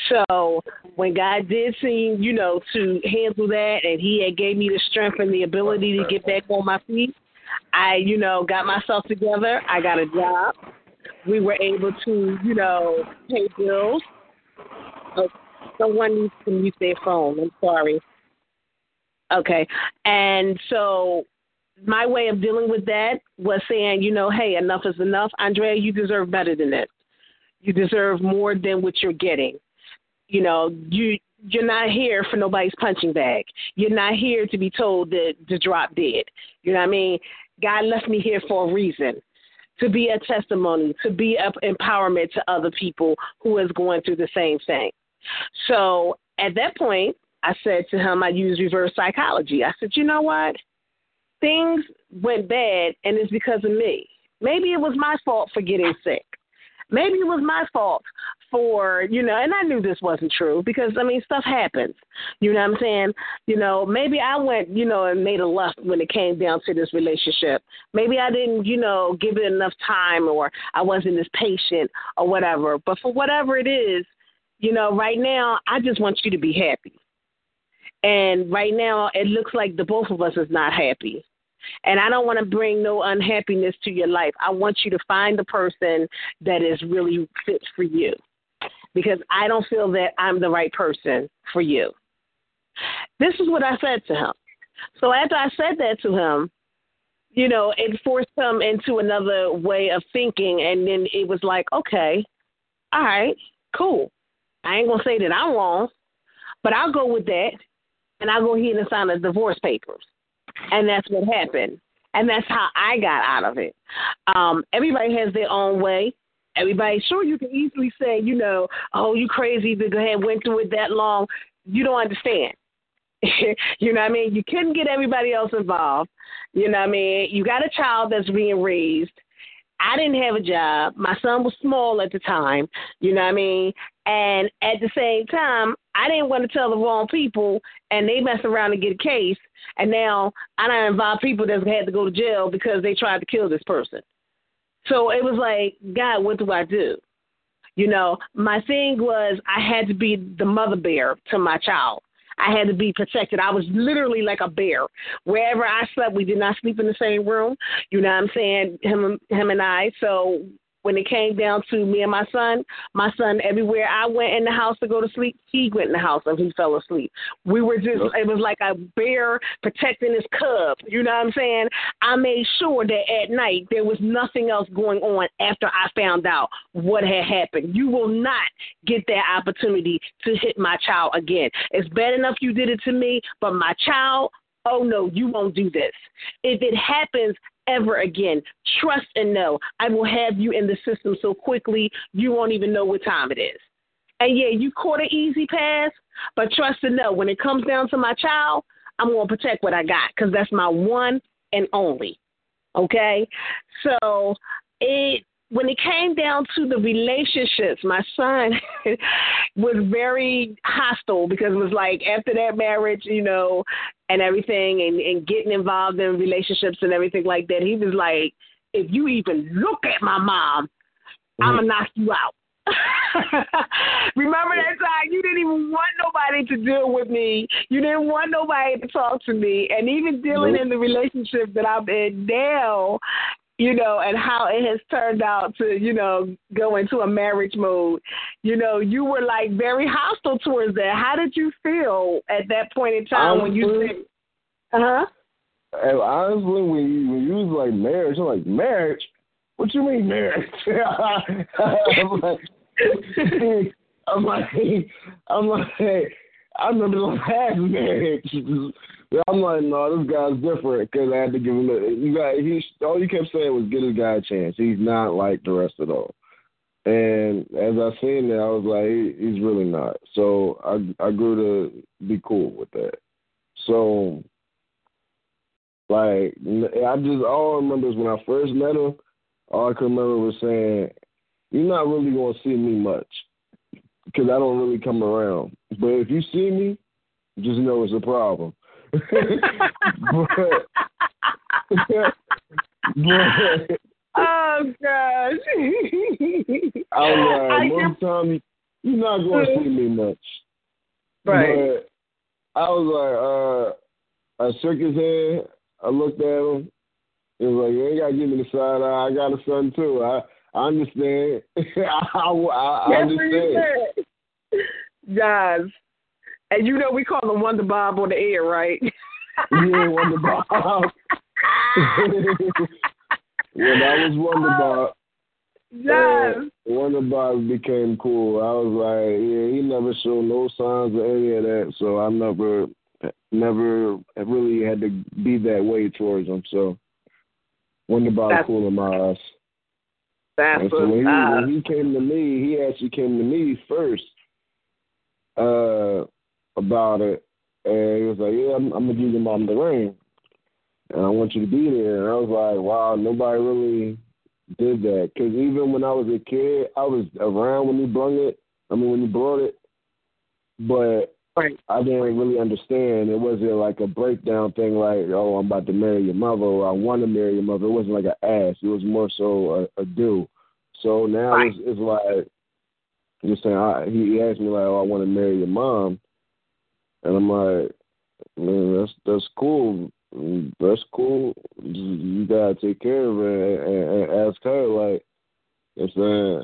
So when God did seem, you know, to handle that and he had gave me the strength and the ability to get back on my feet, I, you know, got myself together. I got a job. We were able to, you know, pay bills. Uh, someone needs to mute their phone. I'm sorry. Okay. And so my way of dealing with that was saying, you know, hey, enough is enough. Andrea, you deserve better than this. You deserve more than what you're getting. You know, you you're not here for nobody's punching bag. You're not here to be told that to drop dead. You know what I mean? God left me here for a reason. To be a testimony, to be an empowerment to other people who is going through the same thing. So at that point, I said to him, I use reverse psychology. I said, you know what? things went bad and it's because of me. Maybe it was my fault for getting sick. Maybe it was my fault for, you know, and I knew this wasn't true because I mean stuff happens. You know what I'm saying? You know, maybe I went, you know, and made a left when it came down to this relationship. Maybe I didn't, you know, give it enough time or I wasn't as patient or whatever. But for whatever it is, you know, right now I just want you to be happy. And right now it looks like the both of us is not happy. And I don't want to bring no unhappiness to your life. I want you to find the person that is really fit for you because I don't feel that I'm the right person for you. This is what I said to him. So after I said that to him, you know, it forced him into another way of thinking. And then it was like, okay, all right, cool. I ain't going to say that I'm wrong, but I'll go with that. And I'll go ahead and sign the divorce papers. And that's what happened. And that's how I got out of it. Um, everybody has their own way. Everybody, sure, you can easily say, you know, oh, you crazy go ahead went through it that long. You don't understand. you know what I mean? You couldn't get everybody else involved. You know what I mean? You got a child that's being raised. I didn't have a job. My son was small at the time. You know what I mean? And at the same time, I didn't want to tell the wrong people, and they mess around and get a case, and now I don't involve people that had to go to jail because they tried to kill this person. So it was like, God, what do I do? You know, my thing was I had to be the mother bear to my child. I had to be protected. I was literally like a bear. Wherever I slept, we did not sleep in the same room. You know what I'm saying? Him, him and I. So when it came down to me and my son, my son, everywhere I went in the house to go to sleep, he went in the house and he fell asleep. We were just, it was like a bear protecting his cub. You know what I'm saying? I made sure that at night there was nothing else going on after I found out what had happened. You will not get that opportunity to hit my child again. It's bad enough you did it to me, but my child, oh no, you won't do this. If it happens ever again. Trust and know I will have you in the system so quickly you won't even know what time it is. And yeah, you caught an easy pass, but trust and know when it comes down to my child, I'm going to protect what I got because that's my one and only. Okay? So it when it came down to the relationships, my son was very hostile because it was like after that marriage, you know, and everything and, and getting involved in relationships and everything like that, he was like, if you even look at my mom, mm-hmm. I'm going to knock you out. Remember that time you didn't even want nobody to deal with me. You didn't want nobody to talk to me. And even dealing nope. in the relationship that I'm in now, you know, and how it has turned out to, you know, go into a marriage mode. You know, you were like very hostile towards that. How did you feel at that point in time honestly, when you said, uh huh? Honestly, when you when you was like marriage, I'm like marriage. What you mean marriage? I'm like, I'm like, I'm like, I remember the last marriage. I'm like, no, this guy's different because I had to give him. A, you got he. All you kept saying was give this guy a chance. He's not like the rest of them. And as I seen that, I was like, he, he's really not. So I I grew to be cool with that. So Like I just all I remember is when I first met him, all I could remember was saying, "You're not really gonna see me much because I don't really come around. But if you see me, just know it's a problem." But, but Oh gosh. I was like, most time you're not gonna see me much. Right. But I was like, uh I shook his hand, I looked at him, it was like, you ain't gotta give me the side eye, I got a son too. I I understand. I, I, I understand. Guys. And you know we call him Wonder Bob on the air, right? yeah, Wonder Bob. when I was Wonder Bob, yes. Uh, Wonder Bob became cool. I was like, yeah, he never showed no signs of any of that, so I never, never really had to be that way towards him. So Wonder Bob that's, cool in my eyes. That's and so when he, when he came to me, he actually came to me first uh, about it, and he was like, "Yeah, I'm, I'm gonna give your mom the ring." and I want you to be there. And I was like, wow, nobody really did that. Because even when I was a kid, I was around when you brung it. I mean, when you brought it, but right. I didn't really understand. It wasn't like a breakdown thing, like, oh, I'm about to marry your mother, or I want to marry your mother. It wasn't like an ask. It was more so a, a do. So now right. it's, it's like you're saying. I, he, he asked me like, oh, I want to marry your mom, and I'm like, man, that's that's cool that's cool. You gotta take care of her and, and ask her like. You know I'm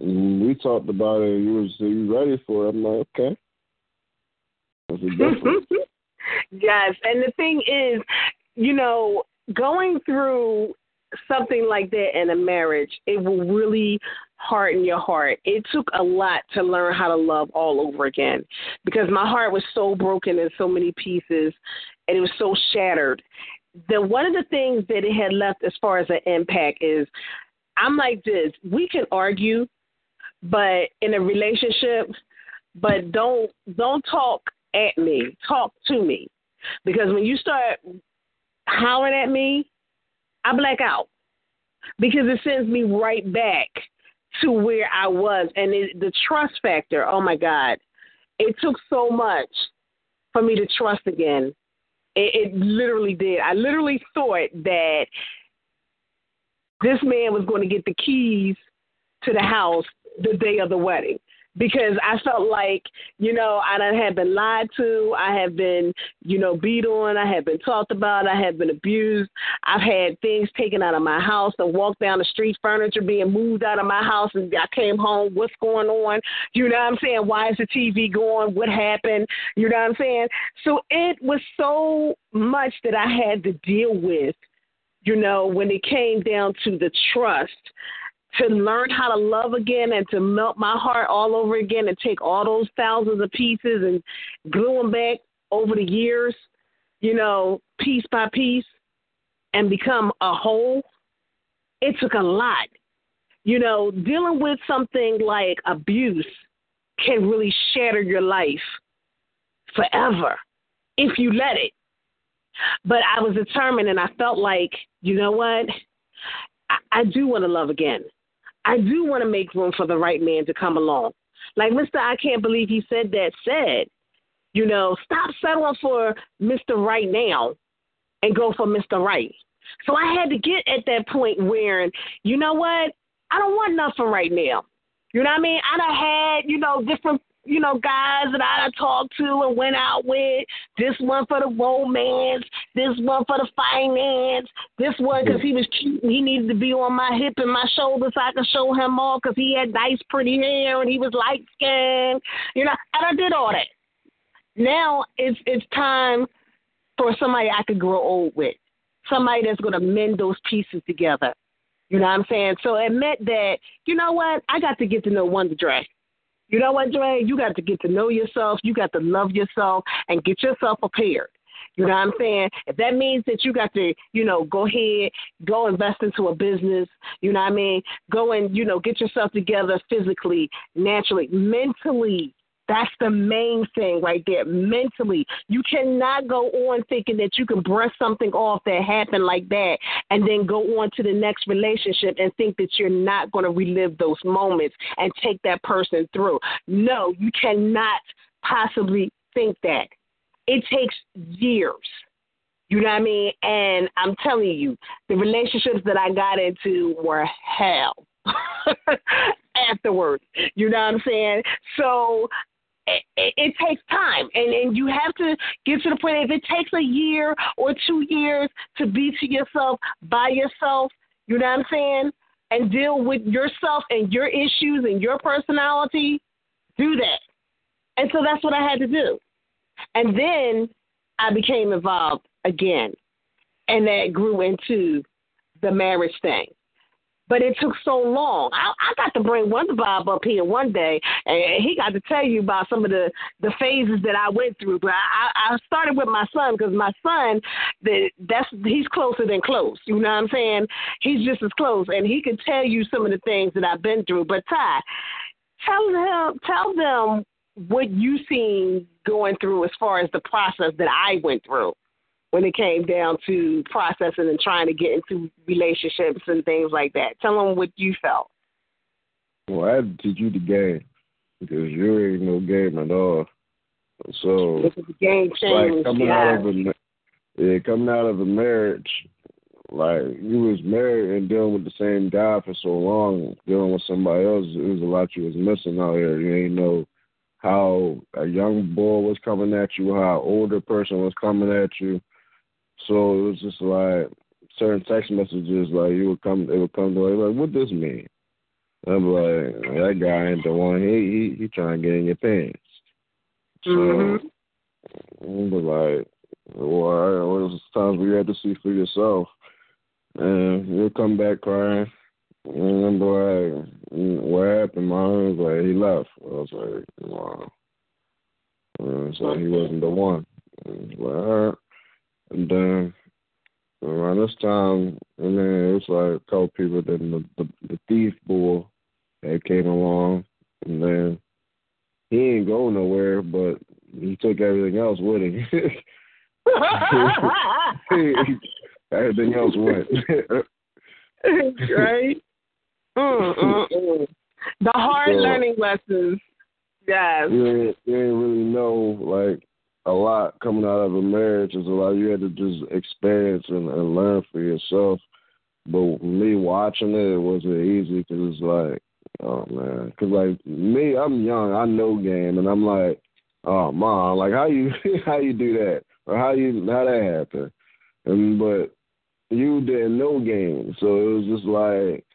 saying? And, uh, we talked about it, and you was you ready for it? I'm like, okay. Yes, and the thing is, you know, going through something like that in a marriage, it will really harden your heart. It took a lot to learn how to love all over again because my heart was so broken in so many pieces and it was so shattered. The one of the things that it had left as far as an impact is I'm like this, we can argue but in a relationship, but don't don't talk at me. Talk to me. Because when you start hollering at me, I black out because it sends me right back to where I was. And it, the trust factor, oh my God, it took so much for me to trust again. It, it literally did. I literally thought that this man was going to get the keys to the house the day of the wedding because I felt like, you know, I had been lied to, I have been, you know, beat on, I have been talked about, I have been abused, I've had things taken out of my house, and walked down the street, furniture being moved out of my house, and I came home, what's going on? You know what I'm saying? Why is the TV going? What happened? You know what I'm saying? So it was so much that I had to deal with, you know, when it came down to the trust to learn how to love again and to melt my heart all over again and take all those thousands of pieces and glue them back over the years, you know, piece by piece and become a whole, it took a lot. You know, dealing with something like abuse can really shatter your life forever if you let it. But I was determined and I felt like, you know what? I, I do want to love again. I do want to make room for the right man to come along. Like Mr. I can't believe he said that said, you know, stop settling for Mr. Right now and go for Mr. Right. So I had to get at that point where, you know what? I don't want nothing right now. You know what I mean? I done had, you know, different you know, guys that I talked to and went out with. This one for the romance, this one for the finance, this one because he was cute and he needed to be on my hip and my shoulder so I could show him all because he had nice, pretty hair and he was light skinned, you know, and I did all that. Now it's it's time for somebody I could grow old with, somebody that's going to mend those pieces together. You know what I'm saying? So it meant that, you know what? I got to get to know Wonder Dre. You know what, Dre? You got to get to know yourself. You got to love yourself and get yourself prepared. You know what I'm saying? If that means that you got to, you know, go ahead, go invest into a business, you know what I mean? Go and, you know, get yourself together physically, naturally, mentally. That's the main thing right there. Mentally, you cannot go on thinking that you can brush something off that happened like that and then go on to the next relationship and think that you're not going to relive those moments and take that person through. No, you cannot possibly think that. It takes years. You know what I mean? And I'm telling you, the relationships that I got into were hell afterwards. You know what I'm saying? So it, it, takes time, and and you have to get to the point. If it takes a year or two years to be to yourself by yourself, you know what I'm saying, and deal with yourself and your issues and your personality, do that. And so that's what I had to do. And then I became involved again, and that grew into the marriage thing. But it took so long. I, I got to bring Wonder Bob up here one day, and he got to tell you about some of the the phases that I went through. But I, I started with my son because my son, the, that's he's closer than close. You know what I'm saying? He's just as close, and he can tell you some of the things that I've been through. But Ty, tell them tell them what you seen going through as far as the process that I went through when it came down to processing and trying to get into relationships and things like that. Tell them what you felt. Well, I had to teach you the game because you ain't no game at all. So the game changed. Like coming yeah. out of a yeah, coming out of a marriage, like you was married and dealing with the same guy for so long, dealing with somebody else, it was a lot you was missing out here. You ain't know how a young boy was coming at you, how an older person was coming at you. So it was just like certain text messages, like you would come, it would come to like, like what this mean? I'm like, that guy ain't the one. He he he trying to get in your pants. So mm-hmm. I'm like, well, there's times where you have to see for yourself, and you'll come back crying. And I'm like, what happened? Mom was like, he left. I was like, wow. And so he wasn't the one. And like, all right. And then around this time, and then it was like a couple people. Then the, the the thief boy that came along, and then he ain't go nowhere, but he took everything else with him. everything else went. right. Mm, mm, mm. The hard so, learning lessons. Yes. You didn't, you didn't really know like a lot coming out of a marriage is a lot. You had to just experience and, and learn for yourself. But me watching it, it wasn't easy because it's like, oh man, because like me, I'm young, I know game, and I'm like, oh mom, like how you how you do that? Or how you how that happen, and but you didn't know game, so it was just like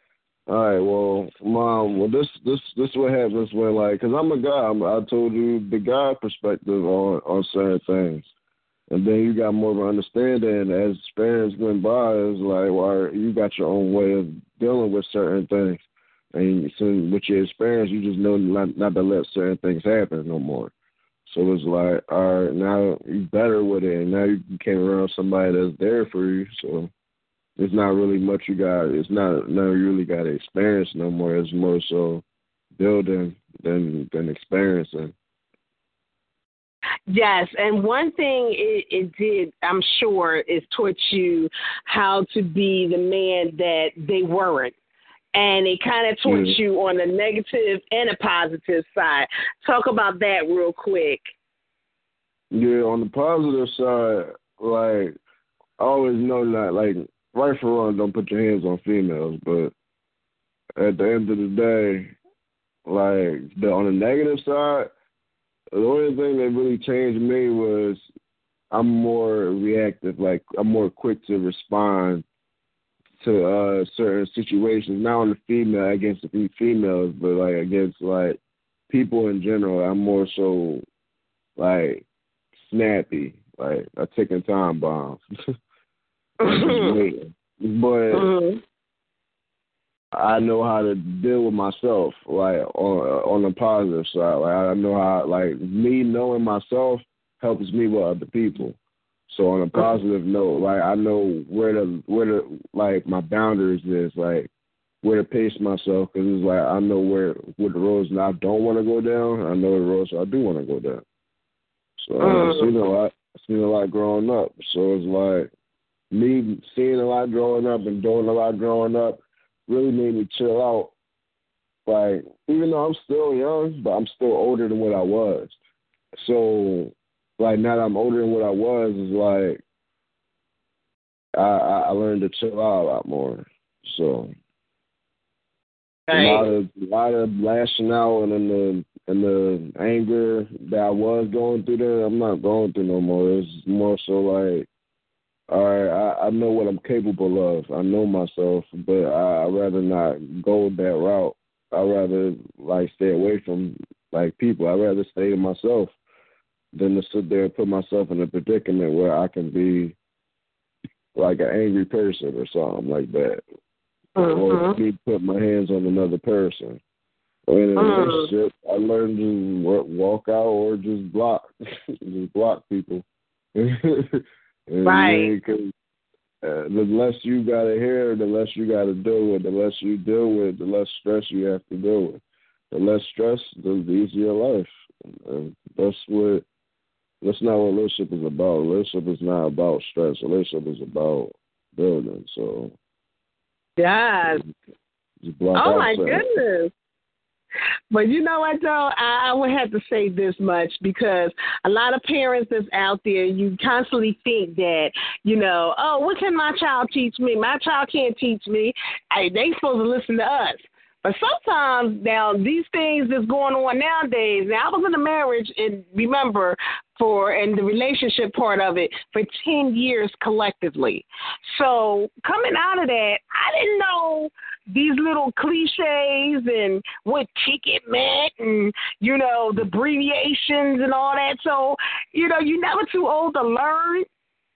all right, well, mom, well, this this this is what happens when like, cause I'm a guy. I'm, I told you the guy perspective on on certain things, and then you got more of an understanding as experience went by. It's like, well, you got your own way of dealing with certain things, and so with your experience, you just know not not to let certain things happen no more. So it's like, all right, now you better with it, and now you came around somebody that's there for you. So it's not really much you got. It's not not really got experience no more. It's more so building than than experiencing. Yes, and one thing it, it did, I'm sure, is taught you how to be the man that they weren't. And it kind of taught mm. you on the negative and a positive side. Talk about that real quick. Yeah, on the positive side, like I always know that like right for wrong, don't put your hands on females, but at the end of the day, like the on the negative side, the only thing that really changed me was I'm more reactive. Like I'm more quick to respond to uh certain situations, not on the female against the females, but like against like people in general. I'm more so like snappy, like a ticking time bomb. Mm-hmm. but mm-hmm. I know how to deal with myself, like on on the positive side. Like I know how, like me knowing myself helps me with other people. So on a mm-hmm. positive note, like I know where the where the like my boundaries is. Like where to pace myself because it's like I know where where the roads that I don't want to go down. I know the roads I do want to go down. So I've seen a lot. I've seen a lot growing up. So it's like me seeing a lot growing up and doing a lot growing up really made me chill out. Like even though I'm still young, but I'm still older than what I was. So like now that I'm older than what I was is like I I learned to chill out a lot more. So Right. a lot of a lot of lashing out and then the and the anger that I was going through there, I'm not going through no more. It's more so like, all right, I, I know what I'm capable of. I know myself, but I, I'd rather not go that route. I'd rather like stay away from like people. I'd rather stay to myself than to sit there and put myself in a predicament where I can be like an angry person or something like that. Or Mhm. me put my hands on another person. Or in a Mhm. relationship, I learned to walk out or just block, just block people. Right. Because uh, the less you got to hear, the less you got to deal with. The less you deal with, the less stress you have to deal with. The less stress, the easier life. And that's what. That's not what relationship is about. Relationship is not about stress. Relationship is about building. So Yes. Oh my goodness. But you know what though, I, I would have to say this much because a lot of parents that's out there, you constantly think that, you know, oh, what can my child teach me? My child can't teach me. I, they supposed to listen to us. But sometimes now these things that's going on nowadays. Now I was in a marriage and remember for and the relationship part of it for ten years collectively. So coming out of that, I didn't know these little cliches and what ticket meant and you know the abbreviations and all that. So you know you're never too old to learn.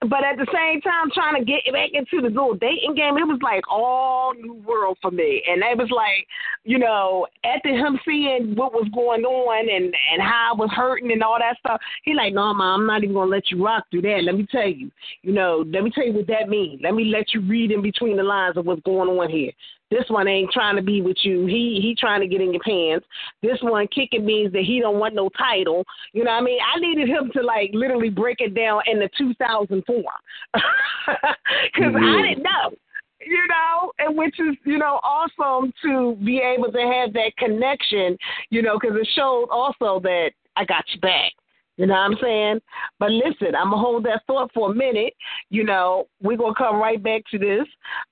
But at the same time, trying to get back into the little dating game, it was like all new world for me. And it was like, you know, after him seeing what was going on and and how I was hurting and all that stuff, he like, no, mom, I'm not even gonna let you rock through that. Let me tell you, you know, let me tell you what that means. Let me let you read in between the lines of what's going on here. This one ain't trying to be with you. He he trying to get in your pants. This one kicking means that he don't want no title. You know what I mean? I needed him to like literally break it down in the 2000 form because I mm-hmm. didn't know. You know, and which is you know awesome to be able to have that connection. You know, because it showed also that I got you back. You know what I'm saying? But listen, I'm gonna hold that thought for a minute. You know, we're gonna come right back to this.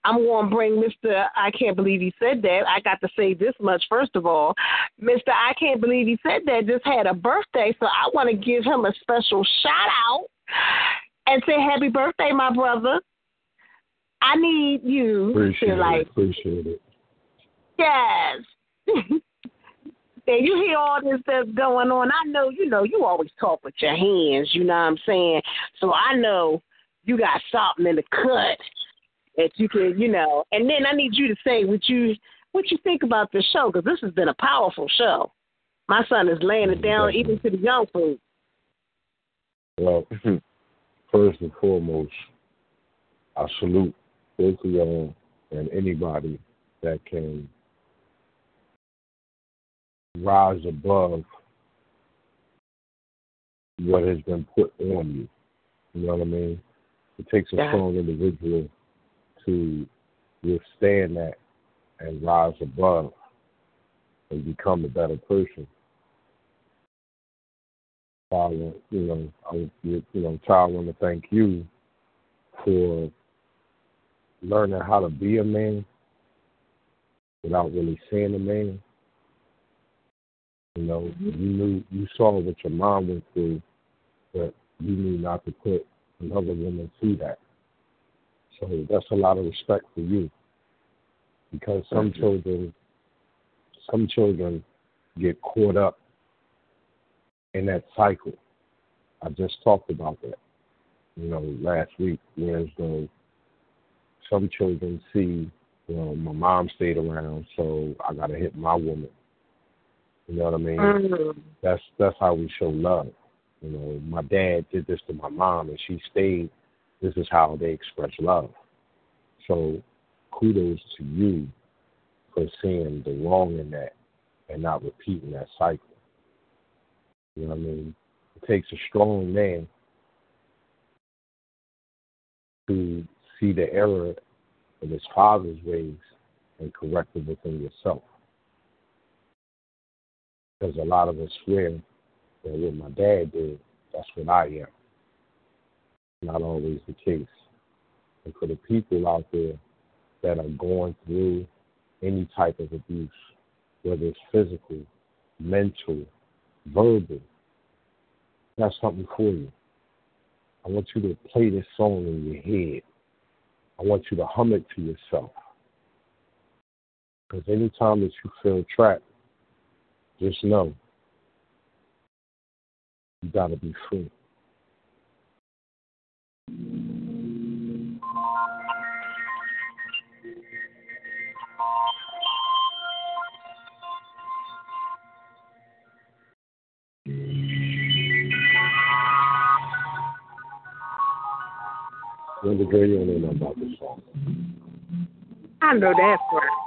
I'm gonna bring Mr. I can't believe he said that. I got to say this much first of all. Mr. I can't believe he said that just had a birthday, so I want to give him a special shout out and say happy birthday, my brother. I need you Appreciate to like it. Appreciate it. Yes. and you hear all this that's going on. I know, you know, you always talk with your hands, you know what I'm saying? So I know you got something in the cut that you can, you know. And then I need you to say what you what you think about this show because this has been a powerful show. My son is laying it down even to the young folks. Well, first and foremost, I salute both of y'all and anybody that can rise above what has been put on you. You know what I mean? It takes a Yeah. strong individual to withstand that and rise above and become a better person. I want, you know, I, you know, I want to thank you for learning how to be a man without really seeing a man. You know, you knew you saw what your mom went through, but you knew not to put another woman through that. So that's a lot of respect for you. Because some Thank you. children some children get caught up in that cycle. I just talked about that, you know, last week, whereas though some children see, you know, my mom stayed around, so I gotta hit my woman. You know what I mean? Mm. That's that's how we show love. You know, my dad did this to my mom and she stayed. This is how they express love. So kudos to you for seeing the wrong in that and not repeating that cycle. You know what I mean? It takes a strong man to see the error in his father's ways and correct it within yourself. Because a lot of us swear that what my dad did, that's what I am. Not always the case. And for the people out there that are going through any type of abuse, whether it's physical, mental, verbal, that's something for you. I want you to play this song in your head. I want you to hum it to yourself. Because anytime that you feel trapped, just know you got to be free. Linda Gray, you don't know about this song. I know that part.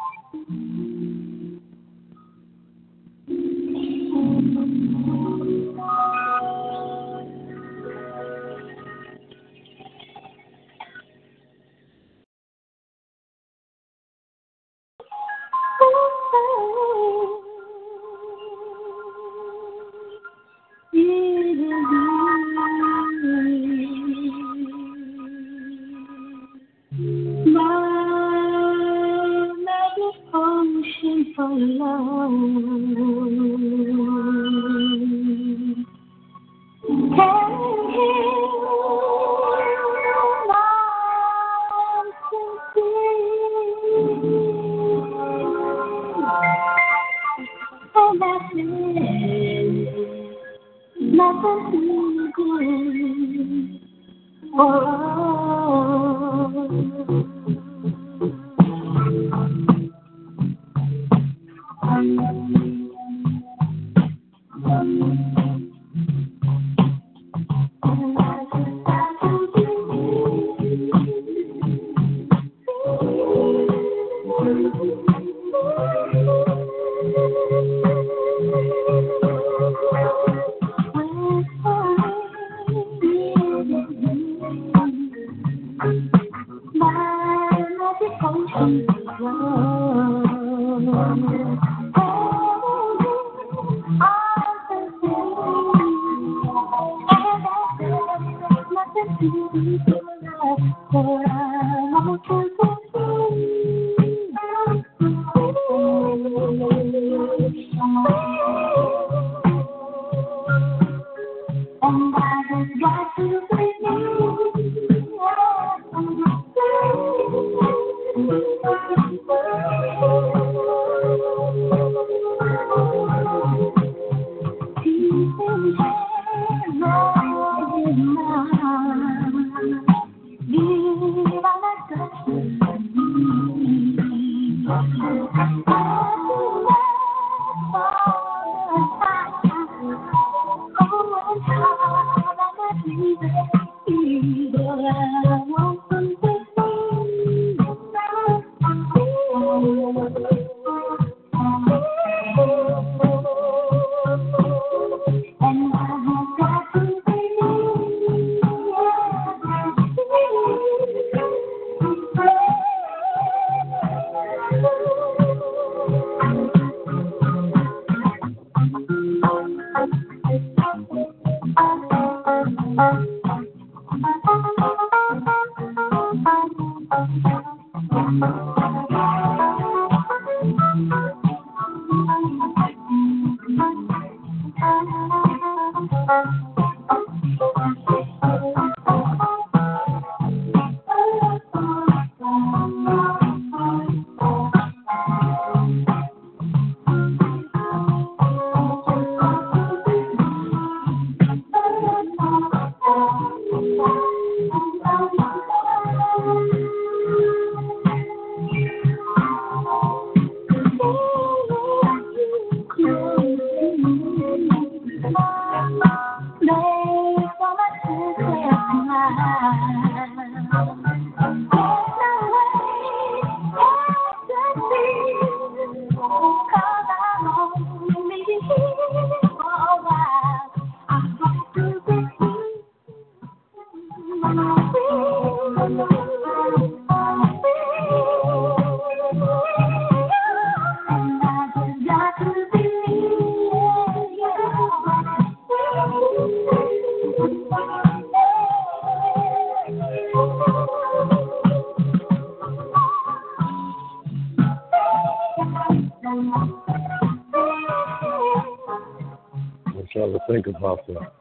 About that.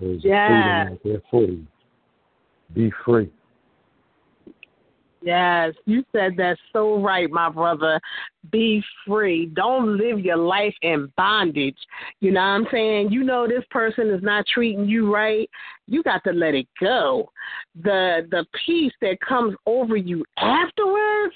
There's Yeah. freedom out there for you. Be free. Yes, you said that so right, my brother. Be free. Don't live your life in bondage. You know what I'm saying? You know this person is not treating you right. You got to let it go. The the peace that comes over you afterwards.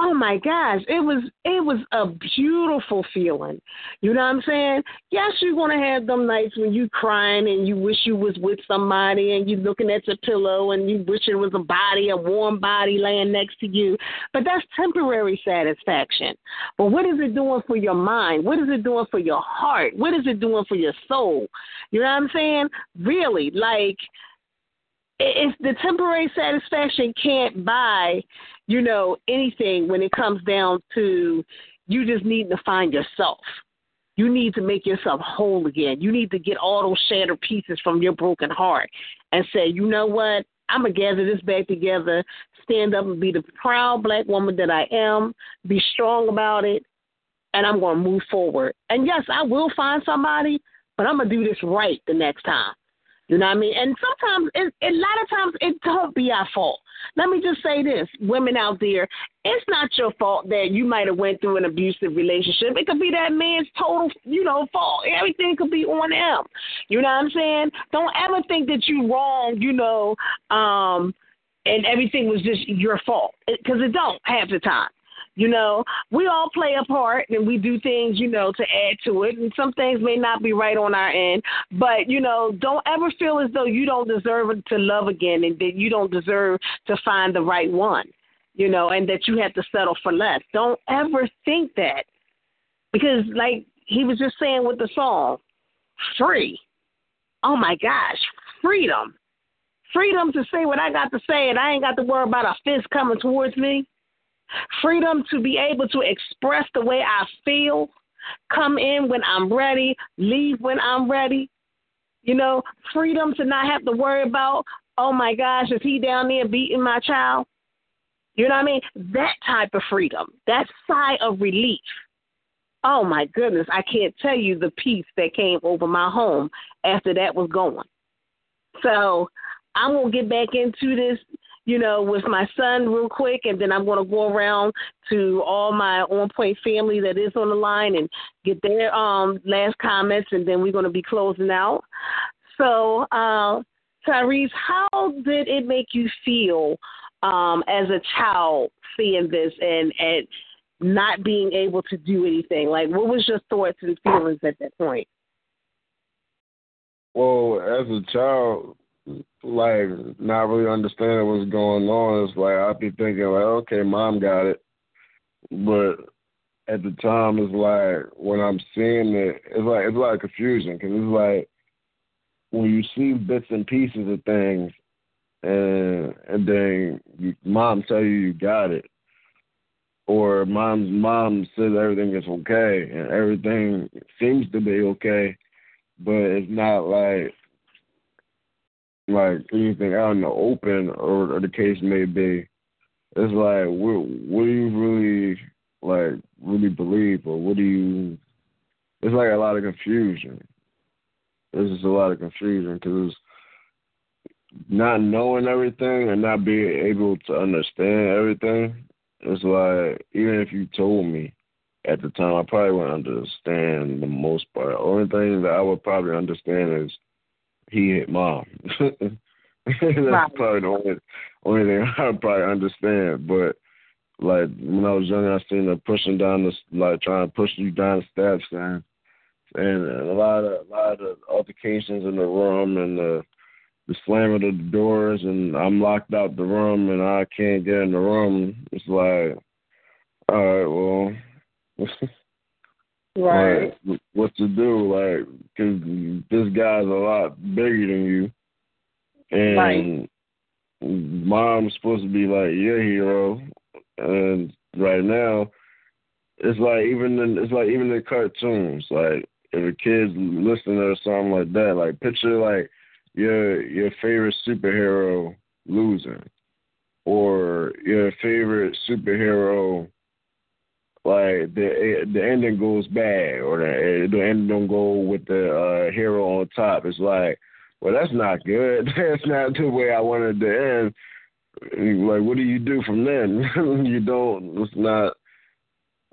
Oh my gosh, it was it was a beautiful feeling. You know what I'm saying? Yes, you're gonna have them nights when you're crying and you wish you was with somebody and you're looking at your pillow and you wish it was a body, a warm body laying next to you. But that's temporary satisfaction. But what is it doing for your mind? What is it doing for your heart? What is it doing for your soul? You know what I'm saying? Really, like if the temporary satisfaction can't buy, you know, anything when it comes down to you just need to find yourself. You need to make yourself whole again. You need to get all those shattered pieces from your broken heart and say, you know what? I'm going to gather this back together, stand up and be the proud black woman that I am, be strong about it, and I'm going to move forward. And yes, I will find somebody, but I'm going to do this right the next time. You know what I mean? And sometimes, it, a lot of times, it don't be our fault. Let me just say this, women out there, it's not your fault that you might have went through an abusive relationship. It could be that man's total, you know, fault. Everything could be on him. You know what I'm saying? Don't ever think that you wrong, you know, um, and everything was just your fault because it don't half the time. You know, we all play a part and we do things, you know, to add to it. And some things may not be right on our end. But, you know, don't ever feel as though you don't deserve to love again and that you don't deserve to find the right one, you know, and that you have to settle for less. Don't ever think that. Because, like he was just saying with the song, free. Oh my gosh, freedom. Freedom to say what I got to say and I ain't got to worry about a fist coming towards me freedom to be able to express the way I feel, come in when I'm ready, leave when I'm ready. You know, freedom to not have to worry about, oh my gosh, is he down there beating my child? You know what I mean? That type of freedom, that sigh of relief. Oh my goodness, I can't tell you the peace that came over my home after that was gone. So I'm gonna get back into this you know, with my son real quick, and then I'm going to go around to all my on point family that is on the line and get their um, last comments, and then we're going to be closing out. So, uh, Tyrese, how did it make you feel um, as a child seeing this and, and not being able to do anything? Like, what was your thoughts and feelings at that point? Well, as a child, like not really understanding what's going on. It's like I'd be thinking like, okay, mom got it, but at the time, it's like when I'm seeing it, it's like it's of confusion because it's like when you see bits and pieces of things, and and then you, mom tell you you got it, or mom's mom says everything is okay and everything seems to be okay, but it's not like like anything out in the open or, or the case may be. It's like what what do you really like really believe or what do you? It's like a lot of confusion. There's just a lot of confusion because not knowing everything and not being able to understand everything. It's like even if you told me at the time, I probably wouldn't understand the most part. The only thing that I would probably understand is he hit mom. That's right. probably the only only thing I probably understand. But like when I was younger, I seen her pushing down the like trying to push you down the steps and and a lot of a lot of altercations in the room and the the slamming of the doors and I'm locked out the room and I can't get in the room. It's like, all right, well, right, like, what to do? Like, cause this guy's a lot bigger than you, and right. mom's supposed to be like your hero, and right now, it's like even in, it's like even in cartoons, like if a kid's listening to something like that, like picture like your your favorite superhero losing, or your favorite superhero like the the ending goes bad or the the ending don't go with the uh, hero on top. It's like, well, that's not good. that's not the way I wanted to end. Like, what do you do from then? you don't. It's not.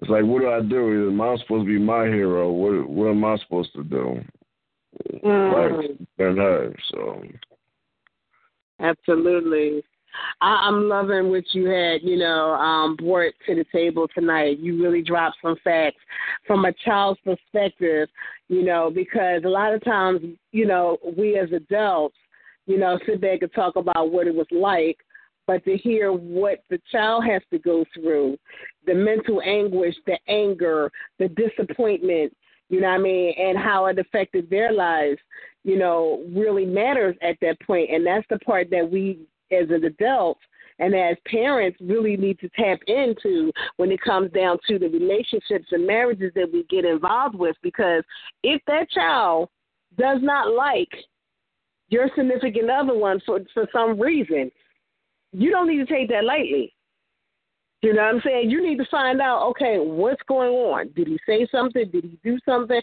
It's like, what do I do? Am I supposed to be my hero? What What am I supposed to do? Mm. Like, than her. So. Absolutely. I, I'm loving what you had, you know, um, brought to the table tonight. You really dropped some facts from a child's perspective, you know, because a lot of times, you know, we as adults, you know, sit back and talk about what it was like, but to hear what the child has to go through, the mental anguish, the anger, the disappointment, you know what I mean, and how it affected their lives, you know, really matters at that point. And that's the part that we as an adult and as parents really need to tap into when it comes down to the relationships and marriages that we get involved with because if that child does not like your significant other one for for some reason you don't need to take that lightly you know what I'm saying? You need to find out, okay, what's going on? Did he say something? Did he do something?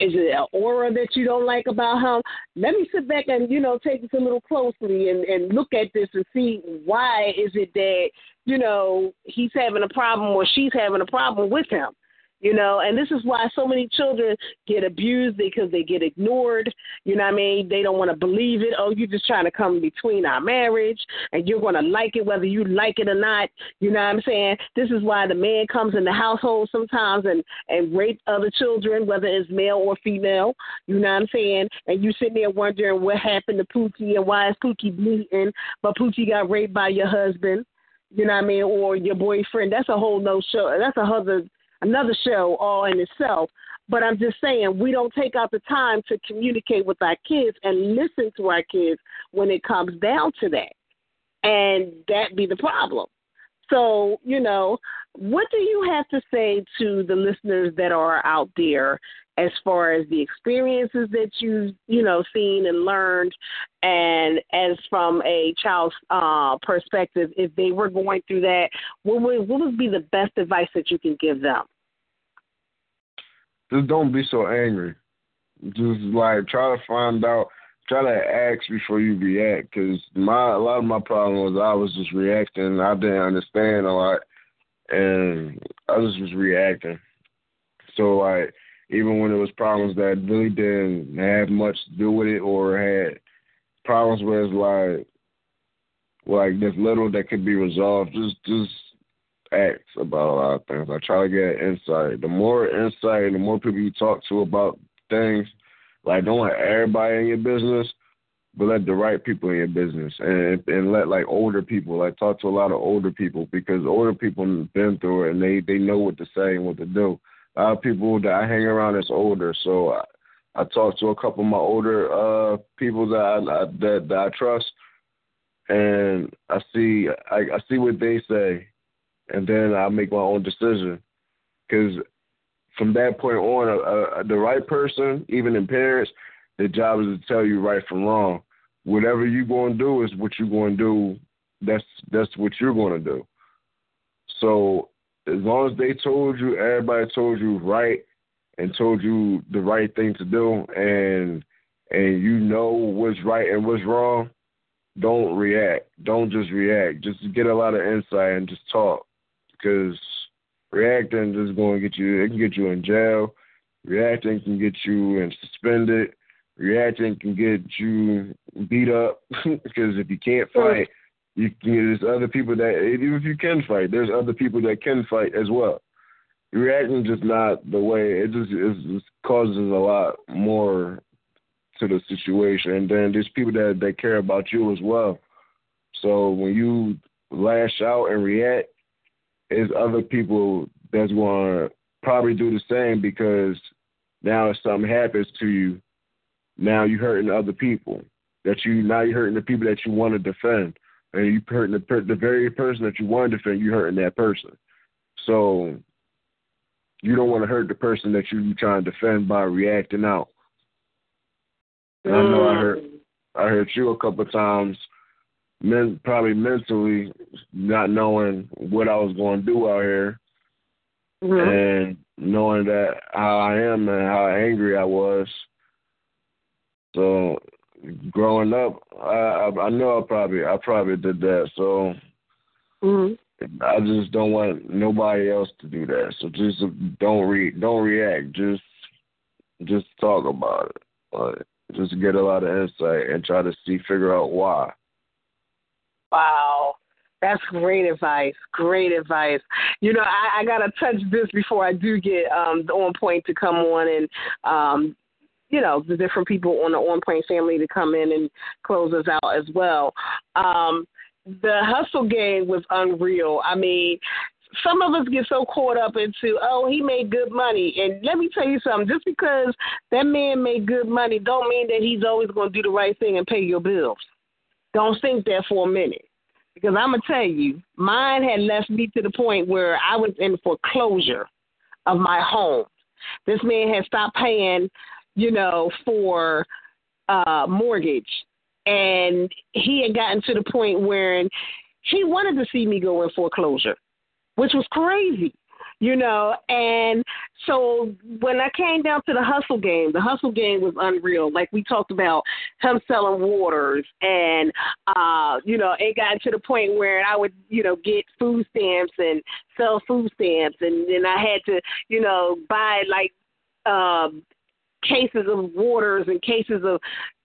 Is it an aura that you don't like about him? Let me sit back and, you know, take this a little closely and, and look at this and see why is it that, you know, he's having a problem or she's having a problem with him. You know, and this is why so many children get abused because they get ignored. You know what I mean? They don't want to believe it. Oh, you're just trying to come between our marriage and you're going to like it whether you like it or not. You know what I'm saying? This is why the man comes in the household sometimes and, and rape other children, whether it's male or female. You know what I'm saying? And you sitting there wondering what happened to Pookie and why is Pookie bleeding, but Pookie got raped by your husband. You know what I mean? Or your boyfriend. That's a whole no show. That's a other another show all in itself. But I'm just saying we don't take out the time to communicate with our kids and listen to our kids when it comes down to that. And that be the problem. So, you know, what do you have to say to the listeners that are out there as far as the experiences that you've, you know, seen and learned and as from a child's uh, perspective, if they were going through that, what would what would be the best advice that you can give them? Just don't be so angry. Just like try to find out try to ask before you react because my a lot of my problem was I was just reacting. I didn't understand a lot, and I just was reacting. So like even when there was problems that really didn't have much to do with it or had problems where it's like like there's little that could be resolved, just just ask about a lot of things. I try to get insight. The more insight, the more people you talk to about things, like don't let everybody in your business, but let the right people in your business, and and let like older people, like talk to a lot of older people because older people have been through it and they they know what to say and what to do. A lot of people that I hang around is older, so I, I talk to a couple of my older uh people that I, I that that I trust, and I see I, I see what they say, and then I make my own decision. Because from that point on, uh, uh, the right person, even in parents, their job is to tell you right from wrong. Whatever you're going to do is what you're going to do. That's that's what you're going to do. So as long as they told you, everybody told you right and told you the right thing to do, and and you know what's right and what's wrong, don't react. Don't just react. Just get a lot of insight and just talk, because reacting is going to get you. It can get you in jail. Reacting can get you and suspended. Reacting can get you beat up because if you can't fight, you can, there's other people that even if you can fight, there's other people that can fight as well. Reacting is just not the way. It just it just causes a lot more to the situation, and then there's people that that care about you as well. So when you lash out and react, there's other people that's going to probably do the same because now if something happens to you, now you're hurting other people. That you now you're hurting the people that you want to defend, and you're hurting the the very person that you want to defend. You're hurting that person. So you don't want to hurt the person that you're trying to defend by reacting out. And I know I mm. heard I heard you a couple of times, men probably mentally not knowing what I was going to do out here, mm-hmm. and knowing that how I am and how angry I was. So growing up, I I, I know I probably I probably did that. So mm-hmm. I just don't want nobody else to do that. So just don't re don't react. Just just talk about it. Like, just get a lot of insight and try to see figure out why. Wow. That's great advice. Great advice. You know, I, I gotta touch this before I do get um the on point to come on and um you know, the different people on the on point family to come in and close us out as well. Um the hustle game was unreal. I mean, some of us get so caught up into, oh, he made good money. And let me tell you something, just because that man made good money don't mean that he's always going to do the right thing and pay your bills. Don't think that for a minute. Because I'm going to tell you, mine had left me to the point where I was in foreclosure of my home. This man had stopped paying, you know, for uh mortgage and he had gotten to the point where he wanted to see me go in foreclosure, which was crazy, you know. And so when I came down to the hustle game, the hustle game was unreal. Like we talked about him selling waters, and uh, you know, it got to the point where I would, you know, get food stamps and sell food stamps, and then I had to, you know, buy like um cases of waters and cases of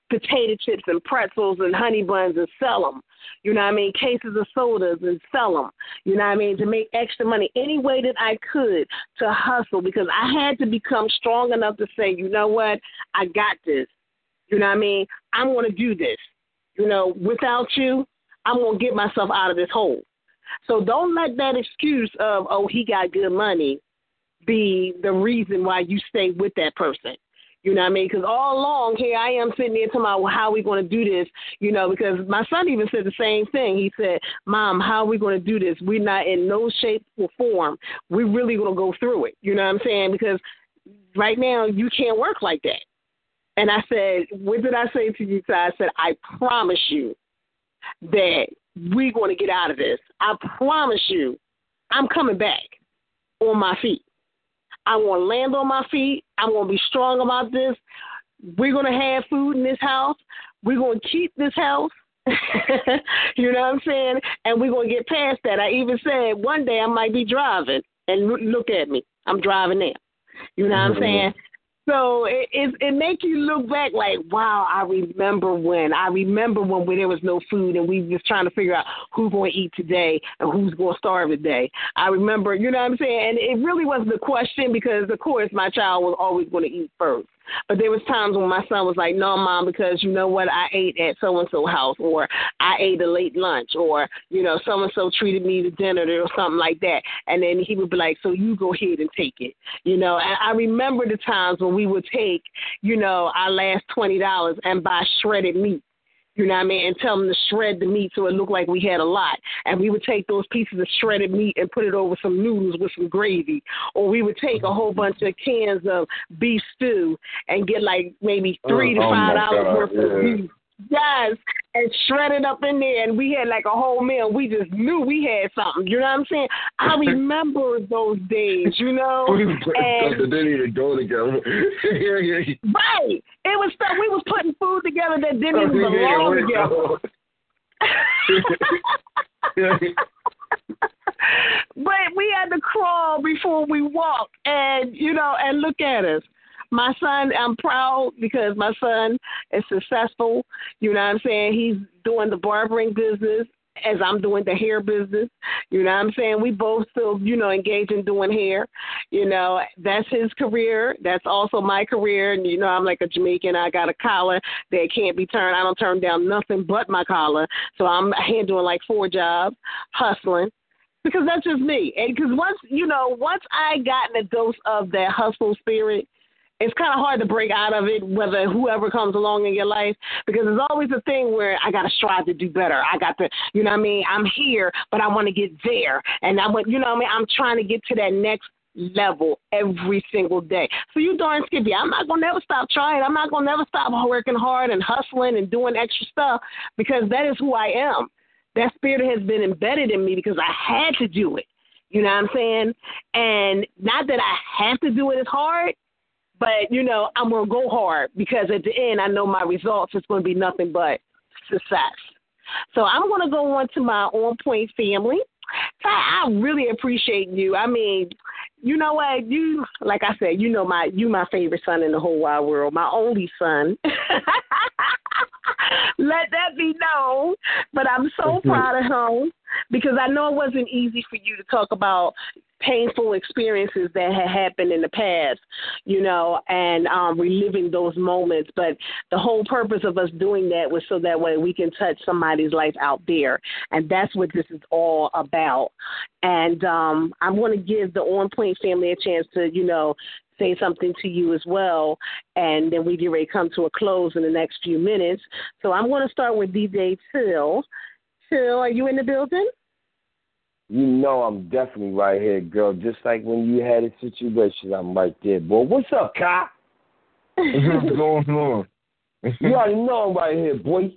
potato chips and pretzels and honey buns and sell them. You know what I mean? Cases of sodas and sell them. You know what I mean? To make extra money any way that I could to hustle because I had to become strong enough to say, you know what? I got this. You know what I mean? I'm going to do this. You know, without you, I'm going to get myself out of this hole. So don't let that excuse of, oh, he got good money be the reason why you stay with that person. You know what I mean? Because all along, here I am sitting there talking about well, how are we going to do this, you know, because my son even said the same thing. He said, Mom, how are we going to do this? We're not in no shape or form. We're really going to go through it. You know what I'm saying? Because right now, you can't work like that. And I said, What did I say to you? I said, I promise you that we're going to get out of this. I promise you, I'm coming back on my feet. I'm going to land on my feet. I'm going to be strong about this. We're going to have food in this house. We're going to keep this house. you know what I'm saying? And we're going to get past that. I even said one day I might be driving, and look at me. I'm driving now. You know what I'm saying? So it, it it makes you look back like, wow, I remember when. I remember when, when there was no food and we just trying to figure out who's going to eat today and who's going to starve today. I remember, you know what I'm saying? And it really wasn't the question because, of course, my child was always going to eat first. But there was times when my son was like, "No, mom, because you know what? I ate at so and so house, or I ate a late lunch, or you know, so and so treated me to dinner or something like that." And then he would be like, "So you go ahead and take it," you know. And I remember the times when we would take, you know, our last twenty dollars and buy shredded meat you know what I mean, and tell them to shred the meat so it looked like we had a lot. And we would take those pieces of shredded meat and put it over some noodles with some gravy. Or we would take a whole bunch of cans of beef stew and get like maybe three oh, to oh five dollars oh worth yeah. of beef Yes, and shredded up in there, and we had like a whole meal. We just knew we had something. You know what I'm saying? I remember those days. You know, and didn't even go together. right. It was stuff we was putting food together that didn't even oh, belong together. but we had to crawl before we walk, and you know, and look at us my son, I'm proud because my son is successful. You know what I'm saying? He's doing the barbering business as I'm doing the hair business. You know what I'm saying? We both still, you know, engage in doing hair. You know, that's his career. That's also my career. And, you know, I'm like a Jamaican. I got a collar that can't be turned. I don't turn down nothing but my collar. So I'm handling like four jobs, hustling. Because that's just me. And because once, you know, once I got a dose of that hustle spirit, it's kind of hard to break out of it, whether whoever comes along in your life, because there's always a thing where I got to strive to do better. I got to, you know what I mean? I'm here, but I want to get there. And I want, you know what I mean? I'm trying to get to that next level every single day. So you darn skippy, I'm not gonna never stop trying. I'm not gonna never stop working hard and hustling and doing extra stuff because that is who I am. That spirit has been embedded in me because I had to do it. You know what I'm saying? And not that I have to do it as hard, but you know, I'm gonna go hard because at the end I know my results is gonna be nothing but success. So I'm gonna go on to my on point family. I really appreciate you. I mean, you know what? You like I said, you know my you my favorite son in the whole wide world, my only son. Let that be known. But I'm so mm-hmm. proud of him because I know it wasn't easy for you to talk about painful experiences that had happened in the past, you know, and um, reliving those moments. But the whole purpose of us doing that was so that way we can touch somebody's life out there. And that's what this is all about. And um, I'm going to give the On Point family a chance to, you know, say something to you as well. And then we get ready to come to a close in the next few minutes. So I'm going to start with DJ Till. Till, are you in the building? You know I'm definitely right here, girl. Just like when you had a situation, I'm right there, boy. What's up, Kai? What's going on? you already know I'm right here, boy.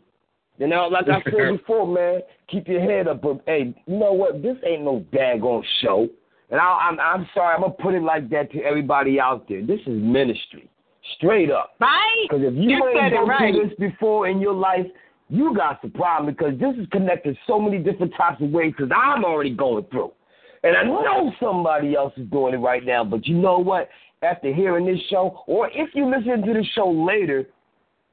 You know, like I said before, man, keep your head up. But hey, you know what? This ain't no daggone show. And I, I'm I'm sorry, I'm gonna put it like that to everybody out there. This is ministry, straight up. Right? Because if you, You ain't said it gone right. through this before in your life, you got the problem because this is connected so many different types of ways. Because I'm already going through, and I know somebody else is doing it right now. But you know what? After hearing this show, or if you listen to the show later,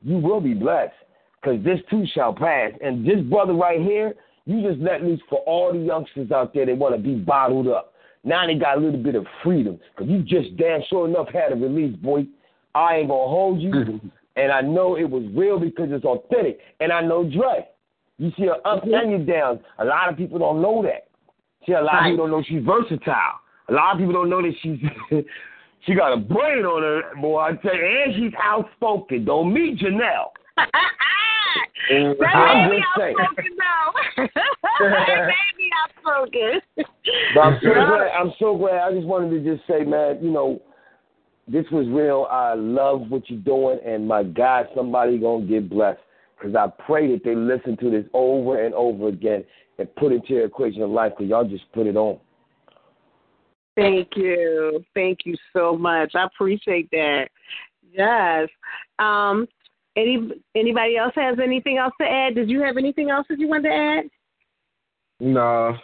you will be blessed because this too shall pass. And this brother right here, you just let loose for all the youngsters out there that want to be bottled up. Now they got a little bit of freedom because you just damn sure enough had a release, boy. I ain't gonna hold you, and I know it was real because it's authentic. And I know Drea. You see her ups mm-hmm. and your downs. A lot of people don't know that. See, a lot of people don't know she's versatile. A lot of people don't know that she's she got a brain on her, boy. I tell you, and she's outspoken. Don't meet Janelle. That mm-hmm. I'm me just outspoken now. that me outspoken. But I'm so glad. I'm so glad. I just wanted to just say, man, you know, this was real. I love what you're doing, and my God, somebody gonna get blessed. Because I pray that they listen to this over and over again and put it into their equation of life. Because y'all just put it on. Thank you. Thank you so much. I appreciate that. Yes. Um any anybody else has anything else to add? Did you have anything else that you wanted to add? No.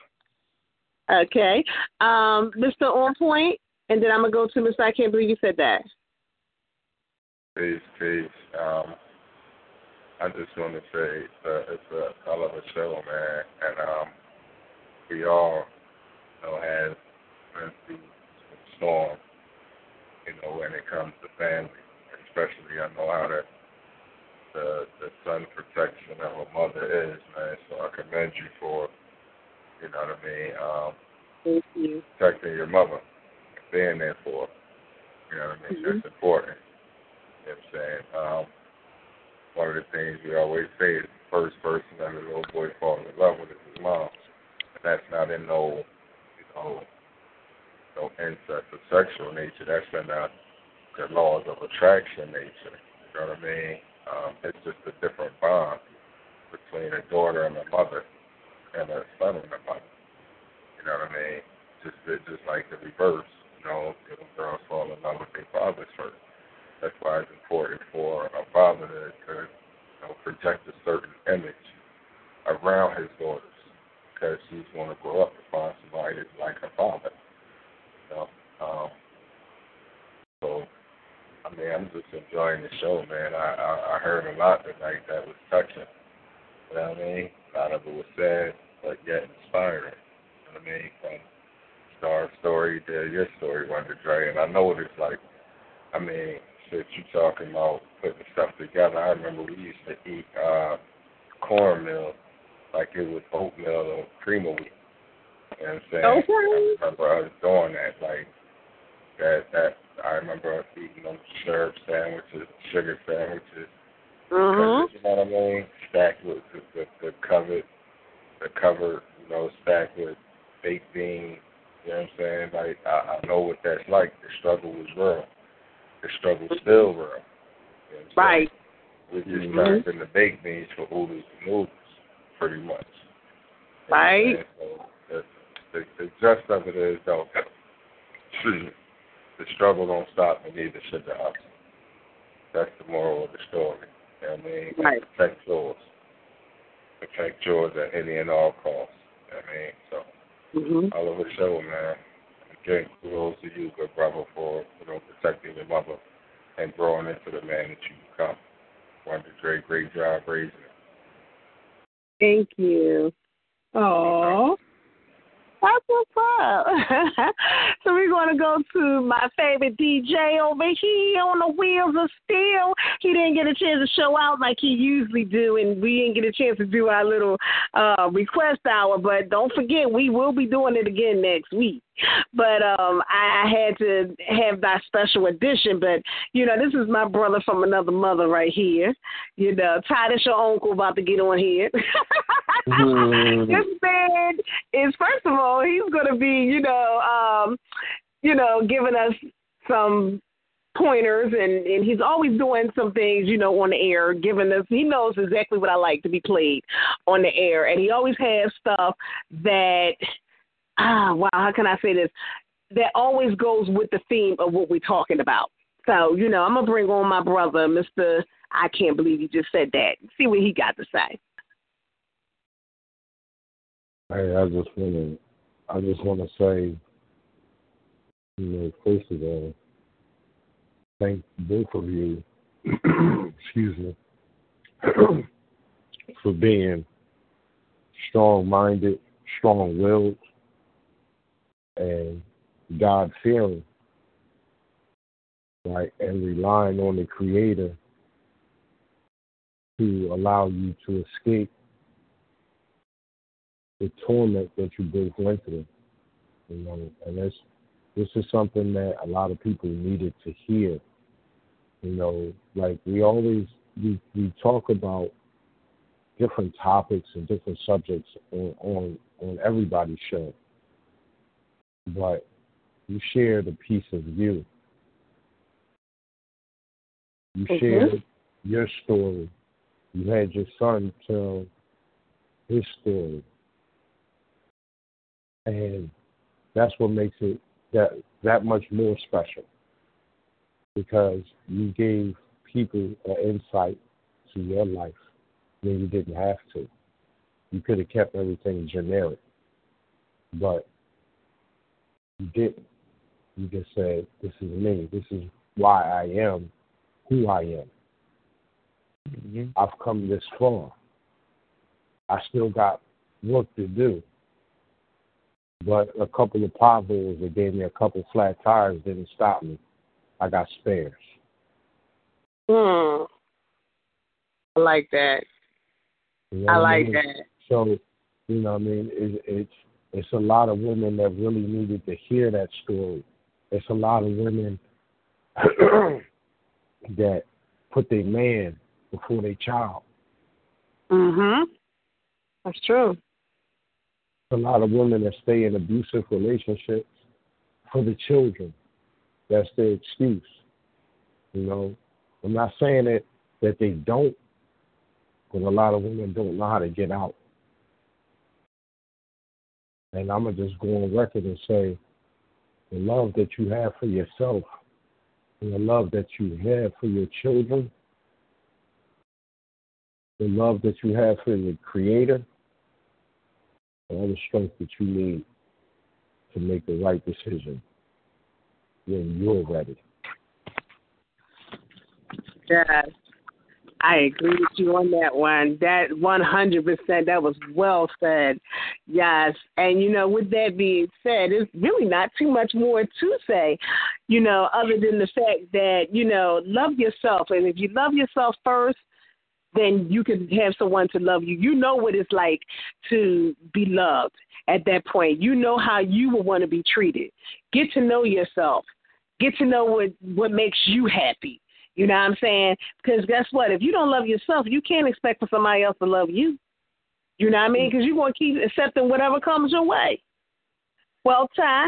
Okay. Um, Mr. On Point, and then I'm gonna go to Mr. I can't believe you said that. Peace, peace. Um, I just want to say uh, it's a hell of a show, man, and um, we all you know have been through some storm, you know, when it comes to family, especially I know how the the the son protection of a mother is, man. So I commend you for, you know what I mean, um, Thank you. protecting your mother, being there for. You know what I mean? That's important. You know what I'm saying? Um, one of the things we always say is the first person that a little boy falls in love with is his mom. And that's not in no, you know, no incest or sexual nature. That's in the, the laws of attraction nature. You know what I mean? Um, it's just a different bond between a daughter and a mother and a son and a mother. You know what I mean? Just just like the reverse. Know, little girls fall in love with their fathers first. That's why it's important for a father to, to you know, project a certain image around his daughters because she's going to grow up to find somebody that's like her father. You know, um, so I mean, I'm just enjoying the show, man. I, I I heard a lot tonight that was touching. You know what I mean? A lot of it was sad, but yet inspiring. You know what I mean? From Starr's story to your story, Wonder Drea, and I know what it's like. I mean, shit, you talking about putting stuff together. I remember we used to eat uh cornmeal like it was oatmeal or cream of wheat. You know what I'm saying? Okay. I remember us doing that, like that that I remember us eating them syrup sandwiches, sugar sandwiches. Mm-hmm. You know what I mean? Stacked with the, the, the covered, the cover, you know, stacked with baked beans. You know what I'm saying? Like I, I know what that's like. The struggle was real. The struggle's still real. You know what I'm saying? Right. We're just Mhm. trapping the baked beans for oodles and noodles, pretty much. You know what I'm Right. So that's, the, the gist of it is though, the struggle don't stop and neither should the hustle. That's the moral of the story. You know what I mean? Right. Protect yours. Protect yours at any and all costs. You know what I mean? So Mhm. all over the show, man. Again, kudos to you, good brother, for you know protecting your mother and growing into the man that you become. Wanted to great, great job raising her. Thank you. Oh. That's what's up. so we're to go to my favorite DJ over here on the wheels of steel. He didn't get a chance to show out like he usually do, and we didn't get a chance to do our little uh, request hour. But don't forget, we will be doing it again next week. But um, I had to have that special edition. But you know, this is my brother from another mother right here. You know, Titus, your uncle, about to get on here. this man is first of all, he's gonna be, you know, um, you know, giving us some pointers and and he's always doing some things you know on the air giving us he knows exactly what i like to be played on the air and he always has stuff that ah wow how can i say this? That always goes with the theme of what we're talking about. So you know i'm gonna bring on my brother mr i can't believe he just said that. See what he got to say. Hey, I just wanna I just wanna say, you know, first of all, thank both of you excuse me for being strong minded, strong willed and God fearing. Right, and relying on the creator to allow you to escape the torment that you both went through. You know, and this this is something that a lot of people needed to hear. You know, like we always we we talk about different topics and different subjects on on, on everybody's show. But you shared the piece of you. You Mhm. shared your story. You had your son tell his story and that's what makes it that that much more special because you gave people an insight to your life when you didn't have to. You could have kept everything generic, but you didn't. You just said, "This is me. This is why I am who I am. Mm-hmm. I've come this far. I still got work to do." but a couple of potholes that gave me a couple flat tires didn't stop me. I got spares. Hmm. I like that. You know I what like mean? that. So, you know, what I mean, it, it's it's a lot of women that really needed to hear that story. It's a lot of women that put their man before their child. Mhm. That's true. a lot of women that stay in abusive relationships for the children. That's their excuse. You know, I'm not saying that that they don't, but a lot of women don't know how to get out. And I'm gonna just go on record and say, the love that you have for yourself, and the love that you have for your children, the love that you have for your Creator, all the strength that you need to make the right decision when you're ready. Yes. I agree with you on that one. That 100%, that was well said. Yes. And, you know, with that being said, there's really not too much more to say, you know, other than the fact that, you know, love yourself. And if you love yourself first, then you can have someone to love you. You know what it's like to be loved at that point. You know how you will want to be treated. Get to know yourself. Get to know what what makes you happy. You know what I'm saying? Because guess what? If you don't love yourself, you can't expect for somebody else to love you. You know what I mean? Because you're going to keep accepting whatever comes your way. Well, Ty,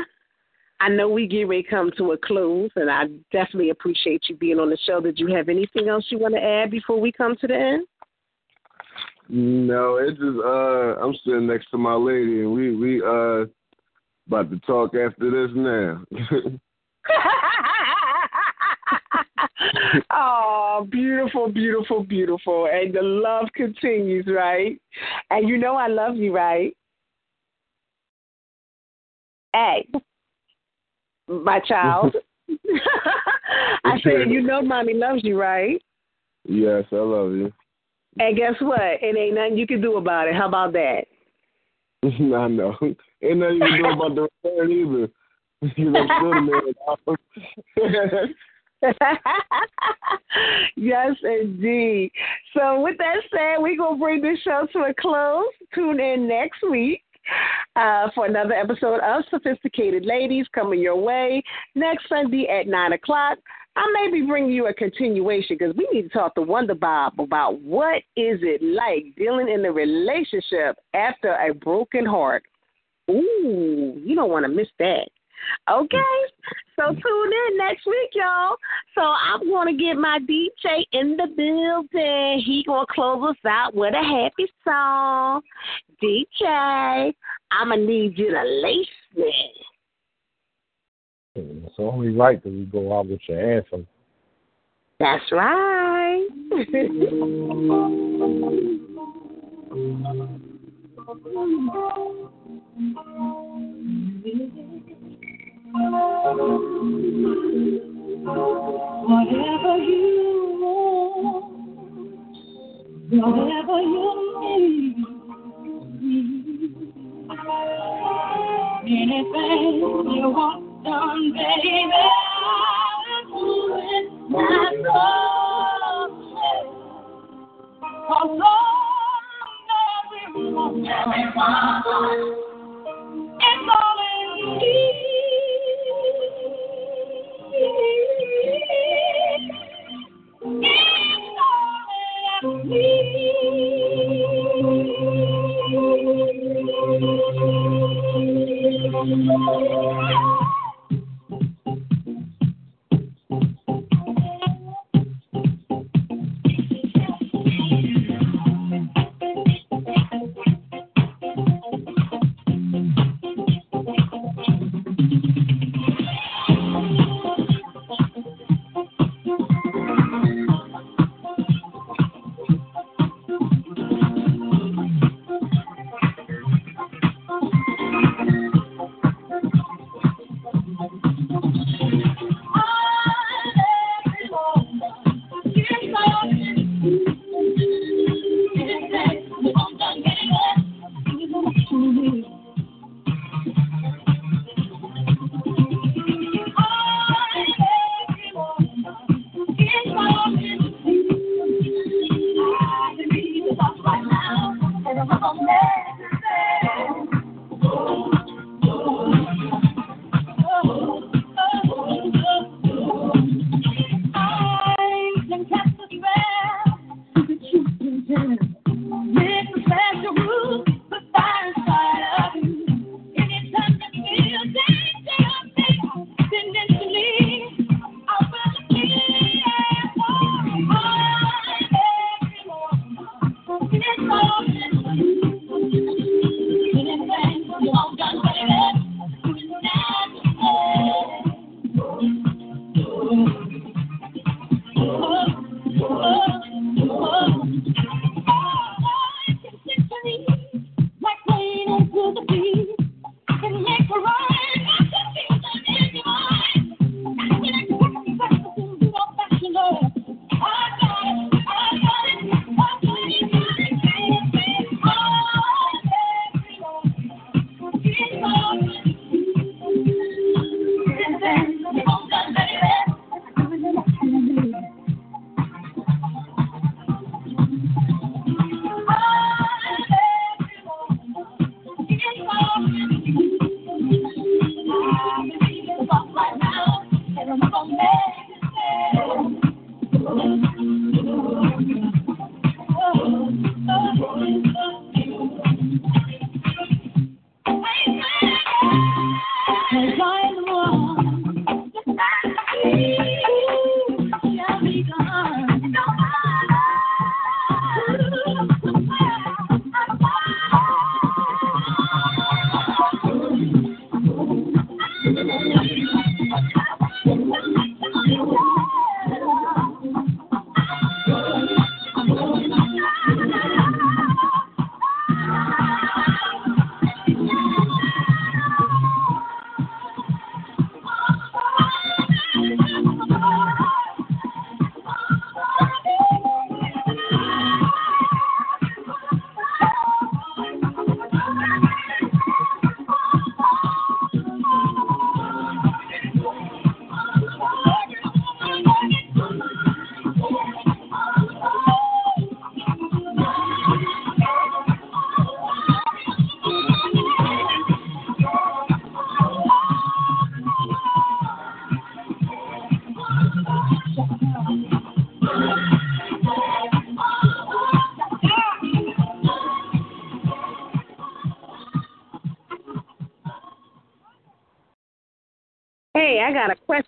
I know we get ready to come to a close, and I definitely appreciate you being on the show. Did you have anything else you want to add before we come to the end? No, it's just uh I'm sitting next to my lady and we we uh About to talk after this now. oh, beautiful, beautiful, beautiful. And the love continues, right? And you know I love you, right? Hey, my child. I said, you know mommy loves you, right? Yes, I love you. And guess what? It ain't nothing you can do about it. How about that? I know. Ain't nothing you can do about the return either. You know, still man. yes, indeed. So, with that said, we're going to bring this show to a close. Tune in next week uh, for another episode of Sophisticated Ladies coming your way next Sunday at 9 o'clock. I may be bringing you a continuation because we need to talk to Wonder Bob about what is it like dealing in a relationship after a broken heart. Ooh, you don't want to miss that. Okay, so tune in next week, y'all. So I'm gonna get my DJ in the building. He gonna close us out with a happy song. DJ, I'ma need you to lace me. It's only right that we go out with your anthem. That's right. Whatever you want, whatever you need, anything you want baby, I'll do it. All. Cause everyone, everyone, it's all in me. Thank you.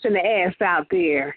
Got a question to ask out there.